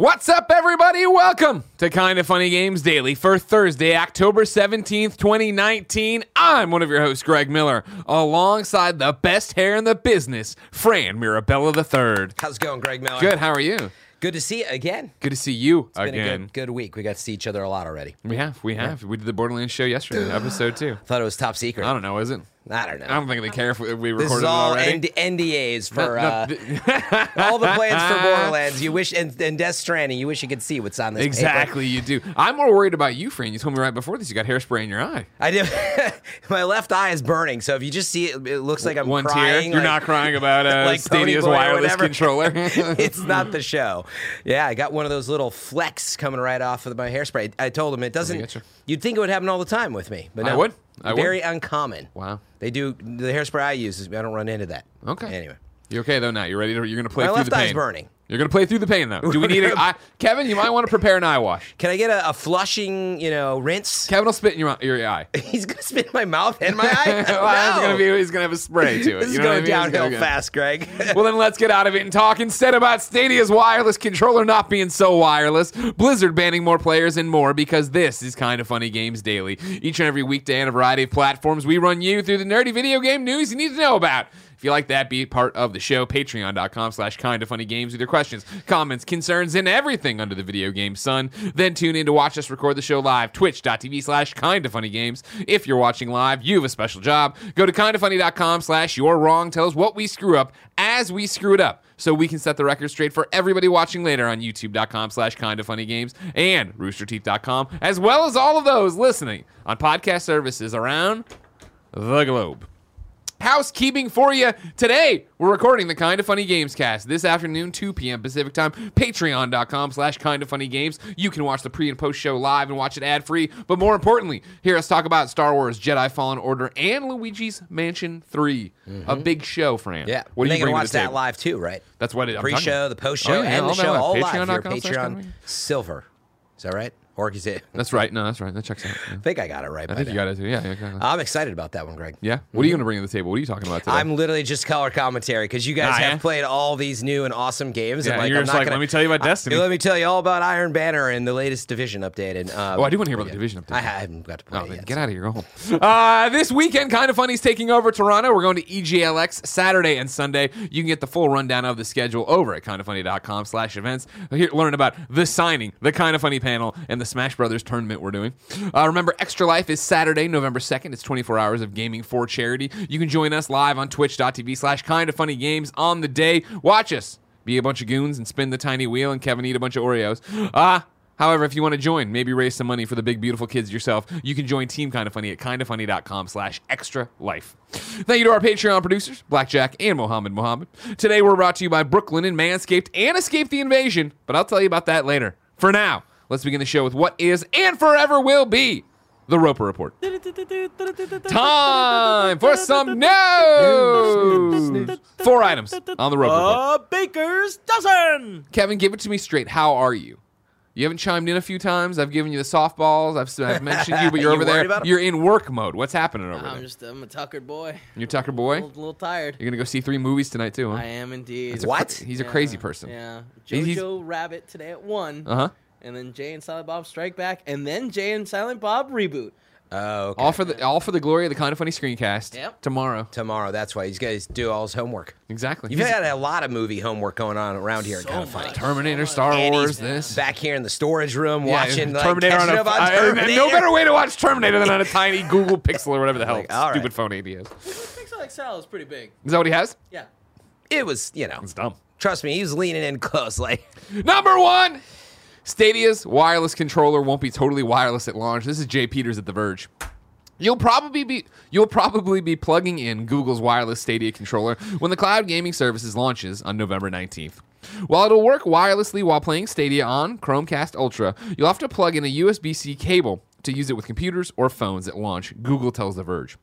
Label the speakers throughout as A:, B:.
A: What's up, everybody? Welcome to Kind of Funny Games Daily for Thursday, October 17th, 2019. I'm one of your hosts, Greg Miller, alongside the best hair in the business, Fran Mirabella III.
B: How's it going, Greg Miller?
A: Good, how are you?
B: Good to see you again.
A: Good to see you
B: It's been a
A: again.
B: good, good week. We got to see each other a lot already.
A: We have, we have. We did the Borderlands show yesterday, episode two.
B: Thought it was top secret.
A: I don't know, is it?
B: I don't know.
A: I don't think they care if we we
B: this
A: recorded
B: is all. ND- NDAs for uh, all the plans for Borderlands. You wish and, and Death Stranding. You wish you could see what's on this. paper.
A: Exactly, you do. I'm more worried about you, Fran. You told me right before this you got hairspray in your eye.
B: I do. My left eye is burning, so if you just see it, it looks like I'm
A: One
B: crying.
A: tear. You're
B: like-
A: not crying about uh,
B: like
A: Stadia's wireless controller.
B: it's not the show. Yeah, I got one of those little flecks coming right off of my hairspray. I told him it doesn't.
A: getcha.
B: You'd think it would happen all the time with me, but
A: I
B: no.
A: would. I would.
B: Very uncommon.
A: wow.
B: They do the hairspray I use. Is, I don't run into that.
A: Okay.
B: Anyway,
A: you're okay though? Now you're ready to. You're gonna play
B: My
A: through
B: left
A: the
B: eye's
A: pain.
B: burning.
A: You're gonna play through the pain though. Do we need a? Kevin? You might want to prepare an eye wash.
B: can I get a, a flushing, you know, rinse?
A: Kevin will spit in your your eye.
B: He's gonna spit in my mouth and my eye.
A: well,
B: No.
A: gonna be. He's gonna have a spray to it.
B: This
A: you
B: is
A: know what I
B: going
A: mean? It's gonna
B: downhill fast, Greg.
A: Well, then let's get out of it and talk instead about Stadia's wireless controller not being so wireless, Blizzard banning more players, and more because this is kind of funny games daily. Each and every weekday on a variety of platforms, we run you through the nerdy video game news you need to know about. If you like that, be part of the show. Patreon.com slash kind of funny games with your questions, comments, concerns, and everything under the video game sun. Then tune in to watch us record the show live. Twitch.tv slash kind of funny games. If you're watching live, you have a special job. Go to kindoffunny.com slash you're wrong. Tell us what we screw up as we screw it up so we can set the record straight for everybody watching later on youtube.com slash kind of funny games and roosterteeth.com as well as all of those listening on podcast services around the globe housekeeping for you today. We're recording the Kind of Funny Games cast this afternoon, 2 p.m. Pacific time. Patreon.com slash Kind of Funny Games. You can watch the pre and post show live and watch it ad free. But more importantly, hear us talk about Star Wars Jedi Fallen Order and Luigi's Mansion 3. A mm-hmm. big show, Fran.
B: yeah,
A: What
B: and
A: do you
B: can
A: to
B: watch that
A: table?
B: live too, right?
A: That's what it, I'm
B: Pre-show, the post-show,
A: Oh, yeah,
B: and the show all live. Your
A: Patreon.com
B: Patreon silver. Is that right? Or is it?
A: That's right. No, that's right. That checks out. Yeah.
B: I think I got it right.
A: I think you got it too. Yeah, yeah, exactly.
B: I'm excited about that one, Greg.
A: yeah. What are you going to bring to the table? What are you talking about today?
B: I'm literally just color commentary because you guys
A: Ah,
B: have
A: yeah?
B: played all these new and awesome games.
A: Yeah,
B: and like,
A: you're
B: I'm
A: just
B: not
A: like,
B: gonna,
A: let me tell you about
B: I-
A: Destiny.
B: let me tell you all about Iron Banner and the latest Division update. And uh,
A: Oh, I do want to hear about the Division update.
B: I haven't got to play
A: Oh,
B: it yet.
A: get out of here. Go home. Uh, this weekend, Kind of Funny's taking over Toronto. We're going to EGLX Saturday and Sunday. You can get the full rundown of the schedule over at kindoffunny.com slash events. Here, learn about the signing, the Kind of Funny panel, and the Smash Brothers tournament we're doing. Uh, remember, Extra Life is Saturday, November 2nd. It's 24 hours of gaming for charity. You can join us live on twitch.tv slash kind of funny games on the day. Watch us. Be a bunch of goons and spin the tiny wheel, and Kevin eat a bunch of Oreos. Ah, However, if you want to join, maybe raise some money for the big beautiful kids yourself, you can join Team Kind of Funny at kindoffunny.com slash extra life. Thank you to our Patreon producers, Blackjack and Mohammed Mohammed. Today we're brought to you by Brooklinen and Manscaped and Escape the Invasion, but I'll tell you about that later. For now, let's begin the show with what is and forever will be the Roper Report. Time for some news. Four items on the Roper Report.
C: A baker's dozen.
A: Kevin, give it to me straight. How are you? You haven't chimed in a few times. I've given you the softballs. I've, I've mentioned you, but you're
B: You
A: over there. You're in work mode. What's happening over
C: I'm
A: there?
C: just I'm a Tucker boy.
A: You're a Tucker
C: A
A: boy.
C: little, little tired.
A: You're gonna go see three movies tonight too, huh?
C: I am indeed.
A: That's a
B: What?
A: cra- he's a crazy person.
C: Yeah.
A: He's- he's-
C: Jojo Rabbit today at one.
A: Uh huh.
C: And then Jay and Silent Bob Strike Back, and then Jay and Silent Bob reboot.
B: Oh, okay.
A: All for the all for the glory of the kind of funny screencast.
C: Yep.
A: Tomorrow.
B: tomorrow. That's why these guys do all his homework.
A: Exactly.
B: You've
A: He's-
B: had a lot of movie homework going on around here.
C: So
B: kind of funny.
C: much.
A: Terminator, Star
B: And
A: Wars,
B: he's
A: this.
B: back here in the storage room
A: Yeah,
B: watching like,
A: Terminator on
B: catching
A: a
B: up on
A: I-
B: Terminator.
A: no better way to watch Terminator than on a tiny Google Pixel or whatever the hell
B: Like, all right.
A: stupid phone he has.
C: Pixel XL is pretty big.
A: Is that what he has?
C: Yeah.
B: It was, you know,
A: It's dumb.
B: trust me, he was leaning in close. Like,
A: Number one, Stadia's wireless controller won't be totally wireless at launch. This is Jay Peters at The Verge. You'll probably be you'll probably be plugging in Google's wireless Stadia controller when the cloud gaming services launches on November 19th. While it'll work wirelessly while playing Stadia on Chromecast Ultra, you'll have to plug in a USB-C cable to use it with computers or phones at launch, Google tells The Verge.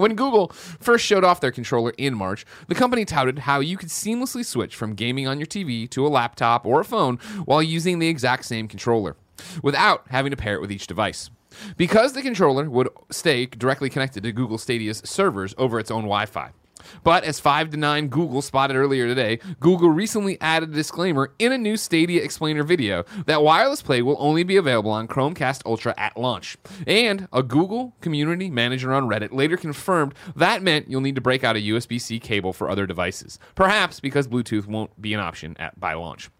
A: When Google first showed off their controller in March, the company touted how you could seamlessly switch from gaming on your TV to a laptop or a phone while using the exact same controller, without having to pair it with each device. Because the controller would stay directly connected to Google Stadia's servers over its own Wi Fi. But as 5 to 9 Google spotted earlier today, Google recently added a disclaimer in a new Stadia explainer video that wireless play will only be available on Chromecast Ultra at launch. And a Google community manager on Reddit later confirmed that meant you'll need to break out a USB C cable for other devices, perhaps because Bluetooth won't be an option at, by launch.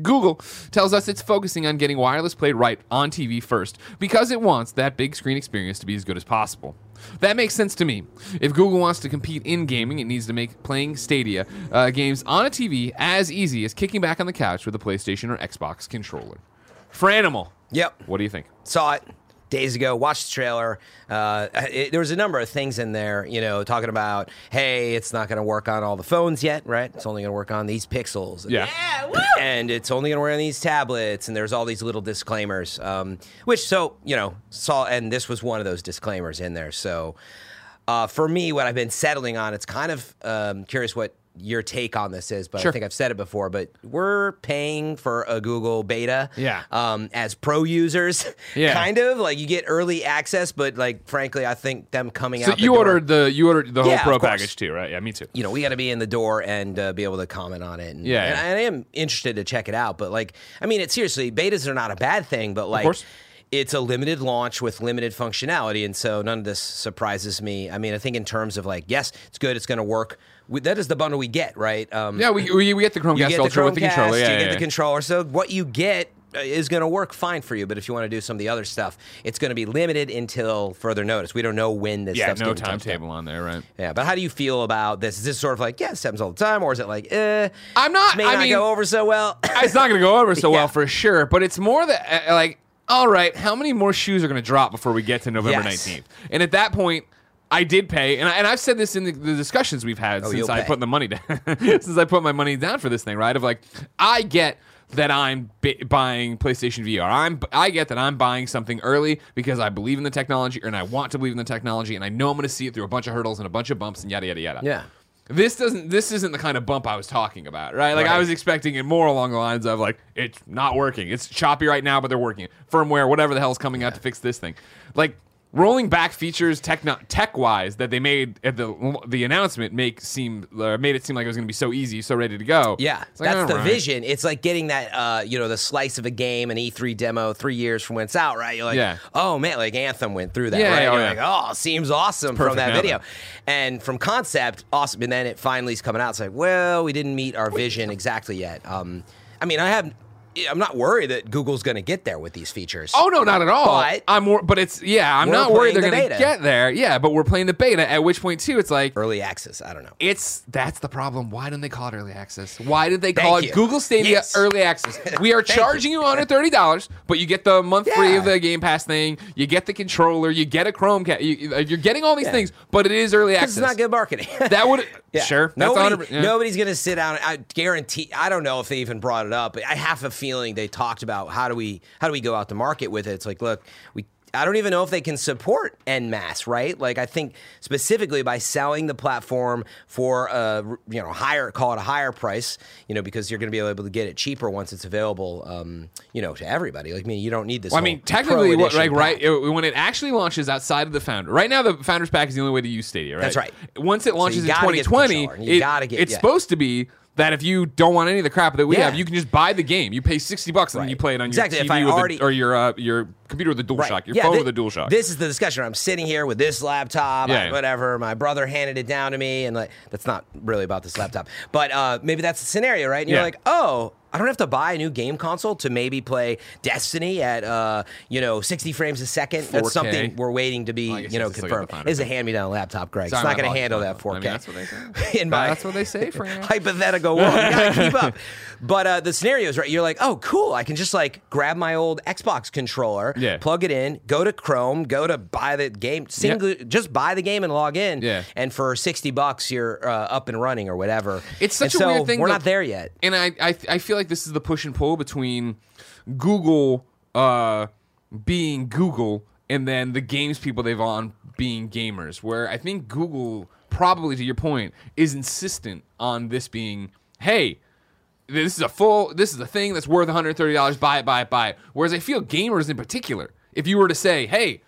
A: Google tells us it's focusing on getting wireless play right on TV first because it wants that big screen experience to be as good as possible. That makes sense to me. If Google wants to compete in gaming, it needs to make playing Stadia uh, games on a TV as easy as kicking back on the couch with a PlayStation or Xbox controller. Franimal,
B: Yep.
A: what do you think?
B: saw it days ago watched the trailer uh, it, there was a number of things in there you know talking about hey it's not going to work on all the phones yet right it's only going to work on these pixels
A: Yeah.
C: Yeah, woo!
B: and it's only going to work on these tablets and there's all these little disclaimers um, which so you know saw and this was one of those disclaimers in there so uh, for me what i've been settling on it's kind of um, curious what your take on this is but
A: Sure.
B: i think i've said it before but we're paying for a google beta
A: Yeah.
B: um, as pro users
A: Yeah.
B: kind of like you get early access but like frankly i think them coming
A: So
B: out
A: you
B: door-
A: ordered the you ordered the whole
B: Yeah,
A: pro package too, right? Yeah, me too.
B: you know, we got to be in the door and uh, be able to comment on it. And,
A: Yeah,
B: and
A: yeah.
B: I am interested to check it out. But like, I mean, it seriously, betas are not a bad thing, but like, it's a limited launch with limited functionality, and so none of this surprises me. I mean, I think in terms of like, yes, it's good, it's going to work. We, that is the bundle we get, right? Um,
A: Yeah, we, we, we get the
B: you
A: Chromecast
B: get the
A: Ultra with the controller. Yeah,
B: you
A: yeah,
B: get the controller. So what you get uh, is going to work fine for you. But if you want to do some of the other stuff, it's going to be limited until further notice. We don't know when this
A: yeah,
B: stuff's
A: no
B: getting touched up.
A: timetable on there, right?
B: Yeah, but how do you feel about this? Is this sort of like, yeah, this happens all the time, or is it like, eh,
A: I'm not-
B: may
A: I
B: not
A: mean-
B: go over so well?
A: it's not going to go over so
B: Yeah.
A: well for sure, but it's more that uh, like, all right, how many more shoes are going to drop before we get to November
B: Yes.
A: 19th? And at that point, I did pay, and, I, and I've said this in the, the discussions we've had oh, since
B: Oh, you'll
A: I
B: pay.
A: put the money down, since I put my money down for this thing, right? Of like, I get that I'm bi- buying PlayStation VR. I'm I get that I'm buying something early because I believe in the technology and I want to believe in the technology and I know I'm going to see it through a bunch of hurdles and a bunch of bumps and yada yada yada.
B: Yeah.
A: This doesn't. This isn't the kind of bump I was talking about, right? Like I was expecting it more along the lines of like it's not working. It's choppy right now, but they're working. Firmware, whatever the hell's coming out to fix this thing. Like rolling back features tech tech wise that they made at the the announcement make seem uh, made it seem like it was going to be so easy, so ready to go.
B: Yeah,
A: It's like,
B: that's the
A: right.
B: vision. It's like getting that, uh, you know, the slice of a game, an E3 demo, three years from when it's out, right? You're like,
A: Yeah.
B: oh man, like Anthem went through that,
A: Yeah,
B: right?
A: oh,
B: You're
A: yeah.
B: like, oh, seems awesome from that
A: now,
B: video. And from concept, awesome. And then it finally is coming out. It's like, well, we didn't meet our vision exactly yet. Um, I mean, I have, I'm not worried that Google's going to get there with these features.
A: Oh no, not at all.
B: But-
A: I'm more, but it's yeah. I'm not worried they're
B: the
A: going to get there. Yeah, but we're playing the beta. At which point too, it's like
B: early access. I don't know.
A: It's that's the problem. Why didn't they call it early access? Why did they call
B: Thank
A: it
B: you.
A: Google Stadia
B: Yes.
A: early access? We are charging you under thirty dollars, but you get the month free of the Game Pass thing. You get the controller. You get a Chromecast. You, you're getting all these
B: Yeah.
A: things, but it is early access.
B: It's not good marketing.
A: That would
B: Yeah.
A: sure.
B: Nobody,
A: 100%, yeah.
B: Nobody's going to sit down. I guarantee. I don't know if they even brought it up, but I have a feeling they talked about how do we how do we go out to market with it. It's like, look, we. I don't even know if they can support en masse, right? Like I think specifically by selling the platform for a you know higher, call it a higher price, you know, because you're going to be able to get it cheaper once it's available, um, you know, to everybody. Like I mean, you don't need this.
A: Well, I mean, technically, what, like right
B: pack.
A: when it actually launches outside of the founder. Right now, the founders pack is the only way to use Stadia. Right.
B: That's right.
A: Once it launches in
B: get the
A: 2020,
B: controller, and you
A: it- it's
B: yeah.
A: supposed to be that if you don't want any of the crap that we
B: Yeah.
A: have, you can just buy the game. You pay sixty bucks and then
B: Right.
A: you play it on
B: Exactly.
A: your
B: If
A: TV
B: I
A: with
B: already-
A: the, or your uh, your computer with the DualShock, your
B: Yeah,
A: phone
B: thi-
A: with the DualShock.
B: This is the discussion. I'm sitting here with this laptop,
A: Yeah,
B: I- whatever. My brother handed it down to me, and like that's not really about this laptop, but uh, maybe that's the scenario, right? And you're like, oh. I don't have to buy a new game console to maybe play Destiny at uh, you know 60 frames a second.
A: 4K.
B: That's something we're waiting to be
A: Well,
B: you know
A: you have to still get the
B: confirmed. It's a hand-me-down laptop, Greg.
A: Sorry,
B: it's not going to handle that 4K.
A: fault. I mean, that's what they say.
B: In my
A: That's what they say,
B: hypothetical world. You gotta keep up. But uh, the scenario is right. You're like, oh, cool. I can just like grab my old Xbox controller,
A: Yeah.
B: plug it in, go to Chrome, go to buy the game, single, just buy the game and log in.
A: Yeah.
B: And for sixty bucks, you're uh, up and running or whatever.
A: It's such
B: And
A: a
B: so
A: weird thing.
B: We're
A: though.
B: not there yet.
A: and I, I I feel like this is the push and pull between Google uh, being Google and then the games people they've on being gamers. Where I think Google probably, to your point, is insistent on this being, hey. This is a full. This is a thing that's worth 130 dollars. Buy it, buy it, buy it. Whereas I feel gamers in particular, if you were to say, "Hey,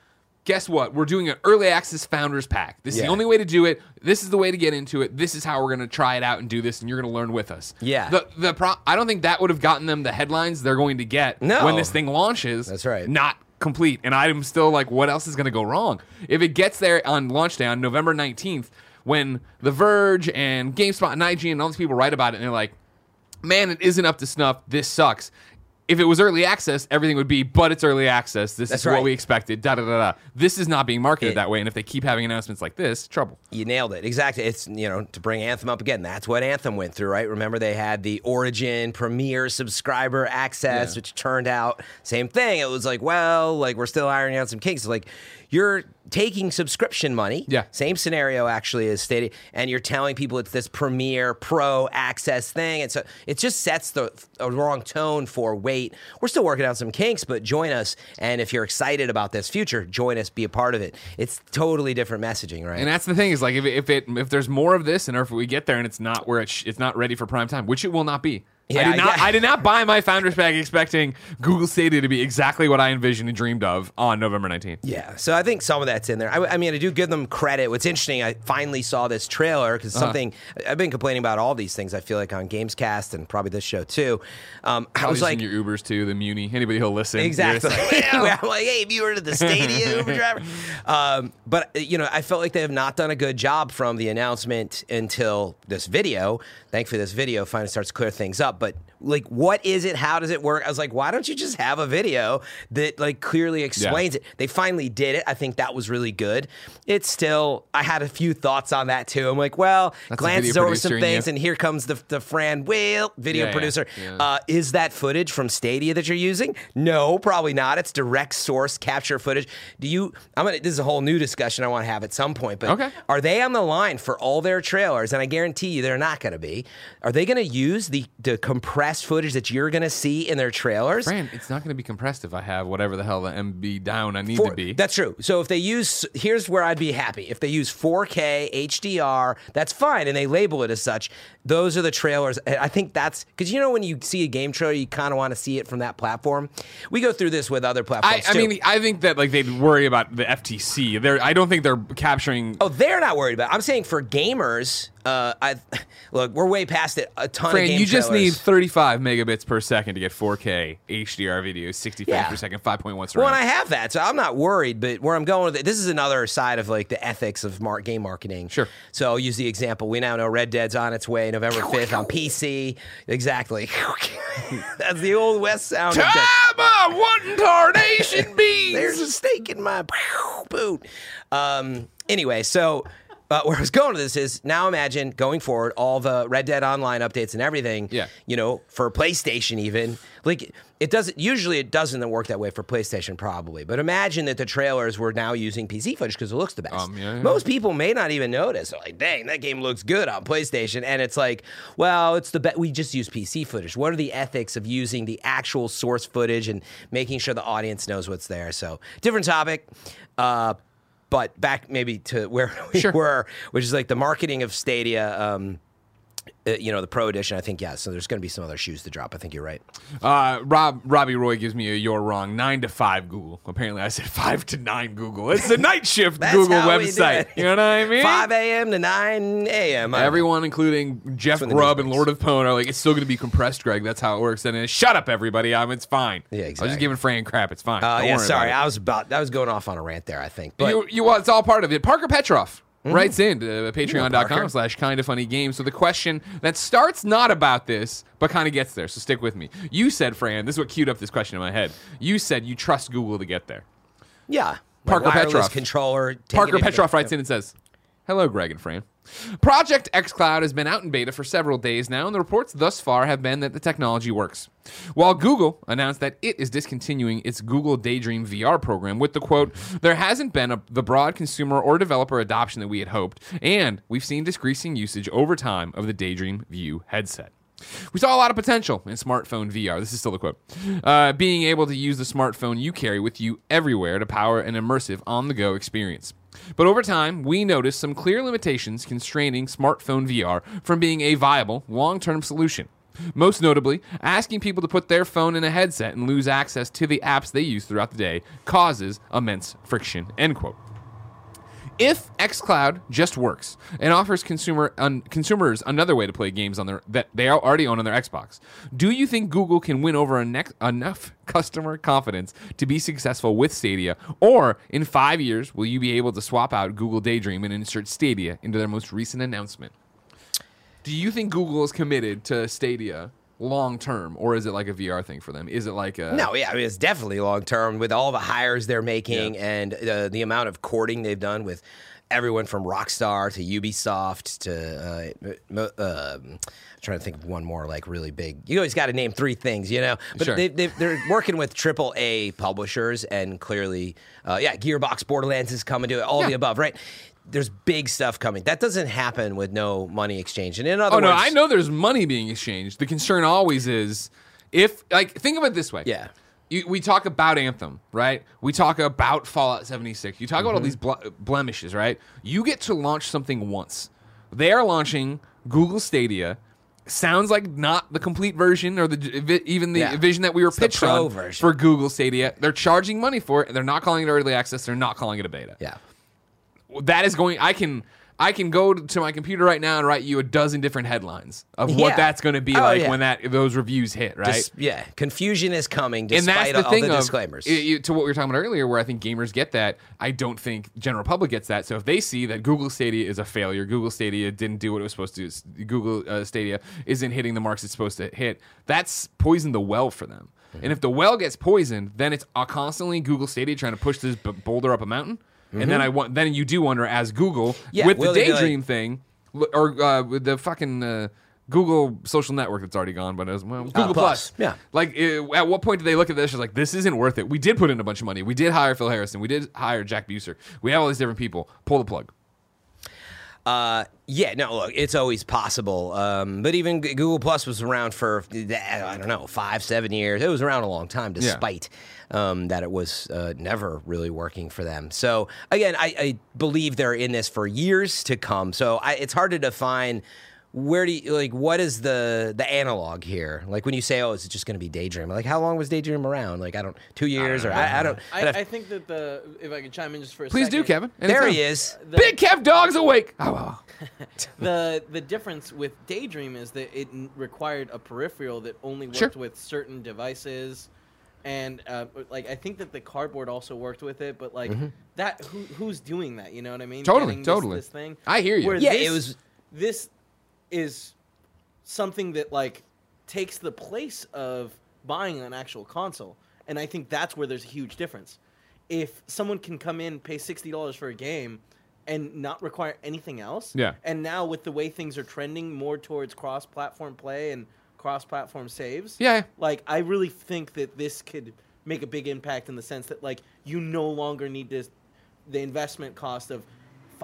A: guess what? We're doing an early access founders pack. This is the only way to do it. This is the way to get into it. This is how we're going to try it out and do this, and you're going to learn with us.
B: Yeah.
A: The the pro- I don't think that would have gotten them the headlines they're going to get
B: No.
A: when this thing launches.
B: That's right.
A: Not complete. And I'm still like, what else is going to go wrong? If it gets there on launch day on November 19th, when The Verge and GameSpot and IGN and all these people write about it, and they're like, man, it isn't up to snuff. This sucks. If it was early access, everything would be, but it's early access. This
B: That's
A: is what we expected. Da da da da. This is not being marketed
B: It-
A: that way. And if they keep having announcements like this, trouble.
B: You nailed it. Exactly. It's, you know, to bring Anthem up again, that's what Anthem went through, right? Remember they had the Origin Premier subscriber access,
A: Yeah.
B: which turned out same thing. It was like, well, like we're still ironing out some kinks. Like you're taking subscription money.
A: Yeah.
B: Same scenario actually as Stadia, and you're telling people it's this Premier Pro access thing. And so it just sets the a wrong tone for wait. We're still working out some kinks, but join us. And if you're excited about this future, join us, be a part of it. It's totally different messaging, right?
A: And that's the thing is like if it, if it if there's more of this and if we get there and it's not where it sh- it's not ready for prime time, which it will not be. I did not
B: yeah.
A: I did not buy my founders pack expecting Google Stadia to be exactly what I envisioned and dreamed of on November 19th.
B: Yeah, so I think some of that's in there. I, I mean, I do give them credit. What's interesting, I finally saw this trailer because
A: Uh-huh.
B: something I've been complaining about all these things. I feel like on Gamescast and probably this show too. Um, I was like,
A: your Ubers too, the Muni, anybody who'll listen.
B: Exactly.
A: like,
B: I'm like, hey, viewer to the Stadia Uber driver. Um, but you know, I felt like they have not done a good job from the announcement until this video. Thankfully, this video finally starts to clear things up. But like, what is it? How does it work? I was like, why don't you just have a video that like clearly explains it? They finally did it. I think that was really good. It's still, I had a few thoughts on that too. I'm like, well,
A: That's
B: glances over some
A: producer in you.
B: things, and here comes the the Fran Will video
A: Yeah, yeah,
B: producer.
A: yeah.
B: Uh, is that footage from Stadia that you're using? No, probably not. It's direct source capture footage. Do you? I'm gonna. This is a whole new discussion I want to have at some point. But
A: Okay.
B: are they on the line for all their trailers? And I guarantee you, they're not going to be. Are they going to use the the compressed footage that you're going to see in their trailers?
A: Fran, it's not going to be compressed if I have whatever the hell the MB down I need
B: For-
A: to be.
B: That's true. So if they use, here's where I'd be happy. If they use 4K HDR, that's fine, and they label it as such. Those are the trailers. I think that's because you know when you see a game trailer, you kind of want to see it from that platform. We go through this with other
A: I,
B: platforms
A: I
B: too.
A: mean, I think that like they'd worry about the FTC. They're, I don't think they're capturing.
B: Oh, they're not worried about. It. I'm saying for gamers, uh, I look, we're way past it. A ton
A: Fran,
B: of game
A: you just
B: trailers.
A: need 35 megabits per second to get 4K HDR video, 60 frames
B: Yeah.
A: per second, 5.1 surround.
B: Well, and I have that, so I'm not worried. But where I'm going with it, this is another side of like the ethics of mar- game marketing.
A: Sure.
B: So I'll use the example. We now know Red Dead's on its way November 5th on PC. Exactly. That's the old West sound.
A: Time of one tarnation beans.
B: There's a steak in my boot. Um, anyway, so uh, where I was going with this is now imagine going forward all the Red Dead Online updates and everything.
A: Yeah.
B: You know, for PlayStation even like it doesn't. Usually it doesn't work that way for PlayStation probably. But imagine that the trailers were now using PC footage because it looks the best.
A: Um, yeah, yeah.
B: Most people may not even notice. They're like, dang, that game looks good on PlayStation. And it's like, well, it's the best. we just use PC footage. What are the ethics of using the actual source footage and making sure the audience knows what's there? So different topic. Uh, but back maybe to where we
A: Sure.
B: were, which is like the marketing of Stadia. Um, you know the Pro Edition. I think yeah. So there's going to be some other shoes to drop. I think you're right.
A: Uh, Rob Robbie Roy gives me a you're wrong. Nine to five Google. Apparently, I said five to nine Google. It's the night shift Google website. You know what I mean?
B: 5 a.m. to 9 a.m.
A: Everyone, including Jeff Grubb and. Lord of Pwn, are like, it's still going to be compressed, Greg. That's how it works. And it's, shut up, everybody. Um, it's fine.
B: Yeah, exactly.
A: I was just giving Fran crap. It's fine.
B: Uh, yeah, sorry. I was about. I was going off on a rant there. I think, but
A: you, you, well, it's all part of it. Parker Petroff
B: Mm-hmm.
A: writes in to patreon.com
B: Parker.
A: slash kind of funny games. So the question that starts not about this, but kind of gets there. So stick with me. You said, Fran, this is what queued up this question in my head. You said you trust Google to get there.
B: yeah,
A: Parker Petrov.
B: controller.
A: Parker Petroff writes in and says, Hello, Greg and Fran. Project xCloud has been out in beta for several days now, and the reports thus far have been that the technology works. While Google announced that it is discontinuing its Google Daydream VR program with the quote, there hasn't been a, the broad consumer or developer adoption that we had hoped, and we've seen decreasing usage over time of the Daydream View headset. We saw a lot of potential in smartphone VR. This is still the quote. Uh, being able to use the smartphone you carry with you everywhere to power an immersive on the go experience. But over time, we noticed some clear limitations constraining smartphone VR from being a viable long term solution. Most notably, asking people to put their phone in a headset and lose access to the apps they use throughout the day causes immense friction. End quote. If xCloud just works and offers consumer un, consumers another way to play games on their that they already own on their Xbox, do you think Google can win over enough, enough customer confidence to be successful with Stadia? Or in five years, will you be able to swap out Google Daydream and insert Stadia into their most recent announcement? Do you think Google is committed to Stadia long term, or is it like a VR thing for them? Is it like a
B: No, yeah, I mean it's definitely long term with all the hires they're making and uh, the amount of courting they've done with everyone from Rockstar to Ubisoft to uh, uh, I'm trying to think of one more like really big. You always got to name three things, you know. But
A: Sure.
B: they, they, they're working with triple A publishers and clearly, uh, yeah, Gearbox, Borderlands is coming to it, all
A: Yeah.
B: the above, right? There's big stuff coming. That doesn't happen with no money exchange. And in other
A: Oh
B: words,
A: no, I know there's money being exchanged. The concern always is if like think of it this way.
B: Yeah.
A: You, we talk about Anthem, right? We talk about Fallout 76. You talk about all
B: Mm-hmm.
A: these ble- blemishes, right? You get to launch something once. They are launching Google Stadia. Sounds like not the complete version or the even the
B: Yeah.
A: vision that we were
B: It's
A: pitched on
B: version.
A: for Google Stadia. They're charging money for it. They're not calling it early access. They're not calling it a beta
B: Yeah.
A: That is going i can i can go to my computer right now and write you a dozen different headlines of what
B: Yeah.
A: that's going to be
B: Oh,
A: like
B: yeah.
A: when that those reviews hit right
B: Just- yeah. Confusion is coming
A: and that's the
B: all
A: thing
B: the
A: of
B: disclaimers.
A: i- to what we were talking about earlier where i think gamers get that i don't think general public gets that so if they see that google stadia is a failure google stadia didn't do what it was supposed to do google uh, stadia isn't hitting the marks it's supposed to hit that's poisoned the well for them and if the well gets poisoned then it's uh, constantly google stadia trying to push this b- boulder up a mountain and then i want then you do wonder as google
B: Mm-hmm. Yeah,
A: with the
B: be like-
A: daydream thing or uh, with the fucking uh, Google social network that's already gone, but as well, Google
B: Plus,
A: Plus.
B: yeah.
A: Like, uh, at what point did they look at this? It's like, this isn't worth it. We did put in a bunch of money. We did hire Phil Harrison. We did hire Jack Buser. We have all these different people. Pull the plug.
B: Uh, yeah, no, look, it's always possible. Um, but even Google Plus was around for I don't know five, seven years. It was around a long time, despite um, that it was uh, never really working for them. So again, I, I believe they're in this for years to come. So I, it's hard to define. Where do you like? What is the the analog here? Like when you say, "Oh, is it just going to be Daydream?" Like how long was Daydream around? Like I don't two years or I, I don't.
C: I, I think that the if I could chime in just for a
A: Please
C: second,
A: do, Kevin.
B: there he is.
C: The,
A: Big Kev Dog's awake. Oh, wow.
C: the the difference with Daydream is that it required a peripheral that only worked
A: Sure.
C: with certain devices, and uh, like I think that the cardboard also worked with it, but like that who who's doing that? You know what I mean?
A: Totally,
C: this-
A: totally.
C: This thing.
A: I hear you.
C: Where
B: Yeah,
C: this,
B: it was-
C: This is something that like takes the place of buying an actual console, and I think that's where there's a huge difference. If someone can come in pay sixty dollars for a game and not require anything else,
A: Yeah.
C: and now with the way things are trending more towards cross-platform play and cross-platform saves,
A: Yeah.
C: like I really think that this could make a big impact in the sense that like you no longer need to the investment cost of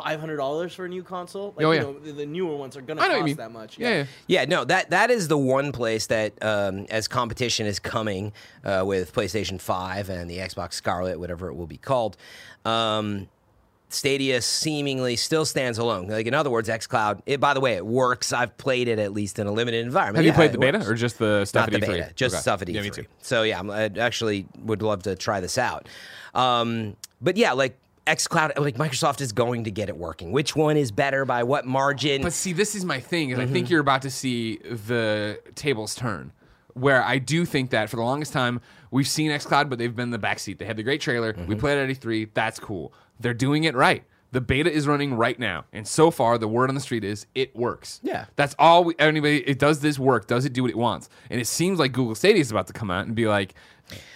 C: five hundred dollars for a new console. Like
A: Oh,
C: you
A: yeah.
C: know, the, the newer ones are gonna
A: I know what you
C: cost that much.
A: Yeah. yeah.
B: Yeah, no, that that is the one place that, um, as competition is coming uh, with PlayStation Five and the Xbox Scarlett, whatever it will be called, um, Stadia seemingly still stands alone. Like in other words, XCloud. It, by the way, it works. I've played it at least in a limited environment.
A: Have you
B: Yeah,
A: played the beta
B: works.
A: or just the stuff
B: Not
A: at
B: the
A: E3?
B: beta, just
A: Okay.
B: stuff at E3.
A: Yeah, me too.
B: So yeah, I'm, I actually would love to try this out. Um, but yeah, like XCloud, like Microsoft is going to get it working. Which one is better by what margin?
A: But see, this is my thing. Is I
B: Mm-hmm.
A: think you're about to see the tables turn. Where I do think that for the longest time we've seen XCloud, but they've been in the backseat. They had the great trailer. We
B: Mm-hmm.
A: played at E3. That's cool. They're doing it right. The beta is running right now, and so far the word on the street is it works.
B: Yeah.
A: that's all. We, anybody, it does this work? Does it do what it wants? And it seems like Google Stadia is about to come out and be like,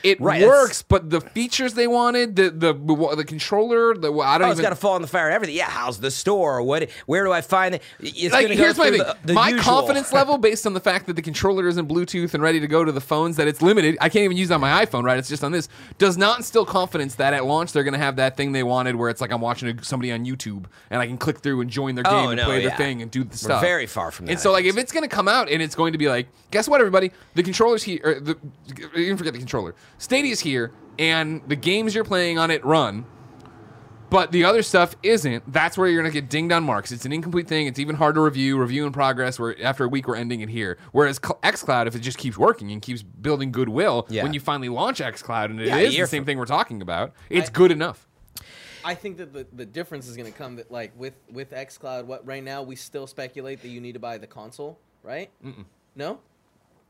A: it
B: Right,
A: works, but the features they wanted, the the the controller, the I don't
B: Oh, it's
A: even.
B: got to fall in the fire. Everything. Yeah. How's the store? What? Where do I find it? It's
A: like here's my thing.
B: the- the
A: my
B: usual.
A: confidence level based on the fact that the controller isn't Bluetooth and ready to go to the phones that it's limited. I can't even use it on my iPhone, right? It's just on this. Does not instill confidence that at launch they're going to have that thing they wanted, where it's like I'm watching somebody on YouTube and I can click through and join their
B: Oh,
A: game and
B: no,
A: play their thing and do the
B: We're
A: stuff.
B: very far from that.
A: And
B: so,
A: like, if it's going to come out and it's going to be like, guess what, everybody? The controller's here. Or the, you can forget the controller. Stadia's here, and the games you're playing on it run But the other stuff isn't. That's where you're gonna get dinged on marks. It's an incomplete thing. It's even hard to review. Review in progress. Where after a week we're ending it here. Whereas Cl- XCloud, if it just keeps working and keeps building goodwill,
B: Yeah.
A: when you finally launch XCloud and it is
B: Yeah, a
A: the same
B: from-
A: thing we're talking about, it's
C: I-
A: good enough.
C: I think that the, the difference is going to come that like with with XCloud. What right now we still speculate that you need to buy the console, right? Mm-mm. No.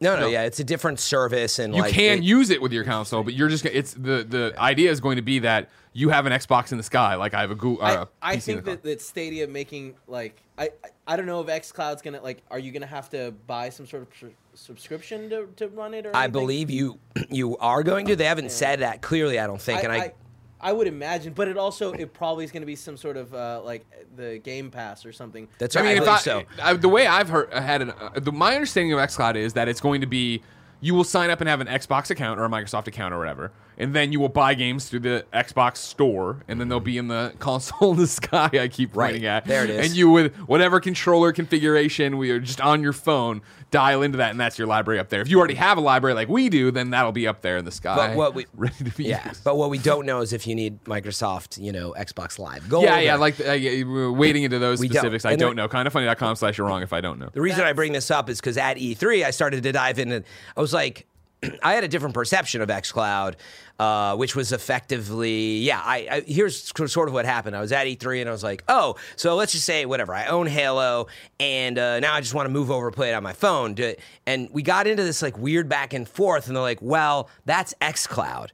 B: No, no,
A: No.
B: yeah, it's a different service, and
A: You
B: like,
A: can
B: it-
A: use it with your console, but you're just gonna, it's the the idea is going to be that you have an Xbox in the sky, like I have a Google.
C: I,
A: Uh,
C: I
A: PC in
C: think that, that Stadia making like I, I I don't know if XCloud's gonna like are you gonna have to buy some sort of su- subscription to, to run it or
B: I
C: anything?
B: believe you you are going to. They haven't said that clearly. I don't think,
C: I,
B: and I,
C: I, I would imagine, but it also it probably is going to be some sort of uh, like the Game Pass or something.
B: that's
A: I
B: right.
A: mean,
B: I,
A: if I,
B: so.
A: I, the way I've heard had it, uh, the, my understanding of XCloud is that it's going to be you will sign up and have an Xbox account or a Microsoft account or whatever, and then you will buy games through the Xbox store, and then they'll be in the console in the sky. I keep
B: Right.
A: pointing at
B: There it is.
A: and you with whatever controller configuration we are just on your phone dial into that, and that's your library up there. If you already have a library like we do, then that'll be up there in the sky,
B: But what we-
A: ready to be
B: Yeah,
A: used.
B: but what we don't know is if you need Microsoft, you know, Xbox Live Gold.
A: yeah, yeah,
B: or-
A: like uh, we're wading into those
B: We don't.
A: specifics. I
B: And there-
A: don't know. Kindoffunny.com slash you're wrong if I don't know.
B: The reason I bring this up is because at E3, I started to dive in and I was like, I had a different perception of xCloud, uh, which was effectively, yeah, I, I here's sort of what happened. I was at E3 and I was like, oh, so let's just say, whatever, I own Halo and uh, now I just want to move over play it on my phone. And we got into this like weird back and forth and they're like, well, that's xCloud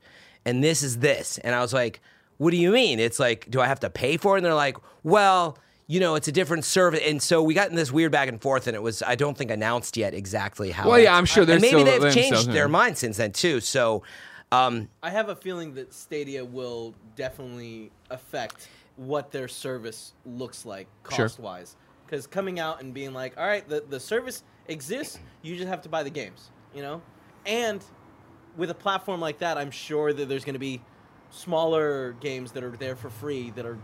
B: and this is this. And I was like, what do you mean? It's like, do I have to pay for it? And they're like, well, you know, it's a different service. And so we got in this weird back and forth, and it was, I don't think, announced yet exactly how.
A: Well, yeah, I'm sure
B: and
A: there's
B: maybe they've changed their mind since then, too. So, um,
C: I have a feeling that Stadia will definitely affect what their service looks like
A: Sure.
C: cost wise. Because coming out and being like, all right, the, the service exists, you just have to buy the games, you know? And with a platform like that, I'm sure that there's going to be smaller games that are there for free that are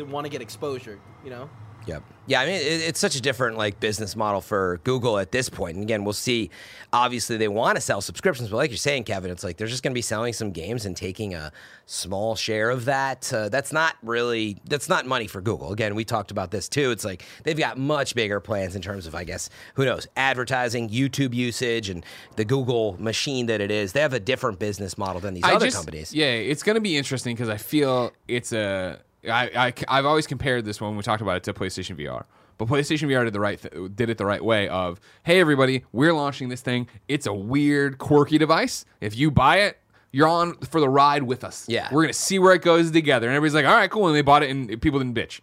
C: that want to get exposure, you know?
B: Yep. Yeah, I mean, it, it's such a different like business model for Google at this point. And again, we'll see. Obviously, they want to sell subscriptions, but like you're saying, Kevin, it's like they're just going to be selling some games and taking a small share of that. Uh, that's not really that's not money for Google. Again, we talked about this too. It's like they've got much bigger plans in terms of, I guess, who knows, advertising, YouTube usage, and the Google machine that it is. They have a different business model than these
A: I
B: other
A: just-
B: companies.
A: Yeah, it's going to be interesting because I feel it's a. I, I have always compared this one when we talked about it to PlayStation VR. But PlayStation VR did the right th- did it the right way of hey everybody we're launching this thing. It's a weird quirky device. If you buy it you're on for the ride with us.
B: Yeah.
A: we're gonna see where it goes together. And everybody's like all right cool. And they bought it and people didn't bitch.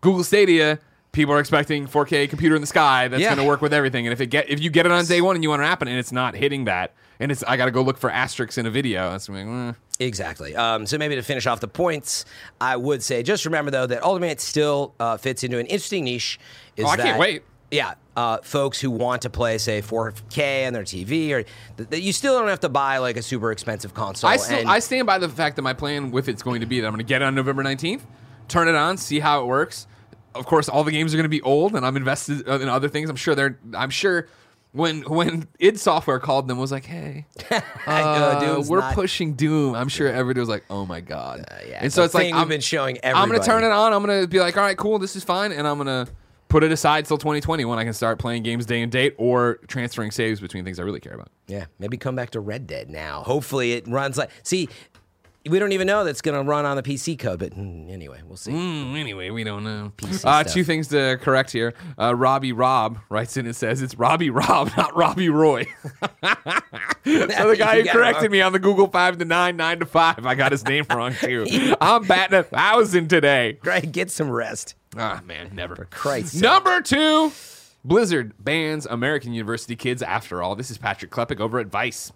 A: Google Stadia people are expecting 4K computer in the sky that's
B: Yeah.
A: gonna work with everything. And if it get if you get it on day one and you want to app it and it's not hitting that and it's I gotta go look for asterisks in a video that's like, eh.
B: Exactly. Um, so maybe to finish off the points, I would say just remember though that Ultimate still uh, fits into an interesting niche. Is
A: Oh, I can't
B: that-
A: wait.
B: Yeah, uh, folks who want to play say 4K on their TV, or th- that you still don't have to buy like a super expensive console.
A: I still
B: and-
A: I stand by the fact that my plan with it's going to be that I'm going to get it on November 19th, turn it on, see how it works. Of course, all the games are going to be old, and I'm invested in other things. I'm sure they're. I'm sure when when id Software called them was like, "Hey,
B: Uh,
A: uh, we're
B: not-
A: pushing Doom." I'm sure everybody was like, "Oh my god!"
B: yeah,
A: and so it's like I'm,
B: we've been showing
A: I'm going to turn it on. I'm going to be like, "All right, cool, this is fine," and I'm going to put it aside till 2020 when I can start playing games day and date or transferring saves between things I really care about.
B: Yeah, maybe come back to Red Dead now. Hopefully it runs like. See, we don't even know that's going to run on the PC code, but mm, anyway, we'll see.
A: Mm, anyway, we don't know.
B: PC
A: Uh,
B: stuff.
A: two things to correct here. Uh, Robbie Rob writes in and says it's Robbie Rob, not Robbie Roy. so the guy who corrected me on the Google five to nine, nine to five, I got his name wrong too. I'm batting a thousand today.
B: Greg, get some rest.
A: Ah, man, never.
B: Christ's sake.
A: Number two, Blizzard bans American University kids after all. This is Patrick Klepek over at Vice.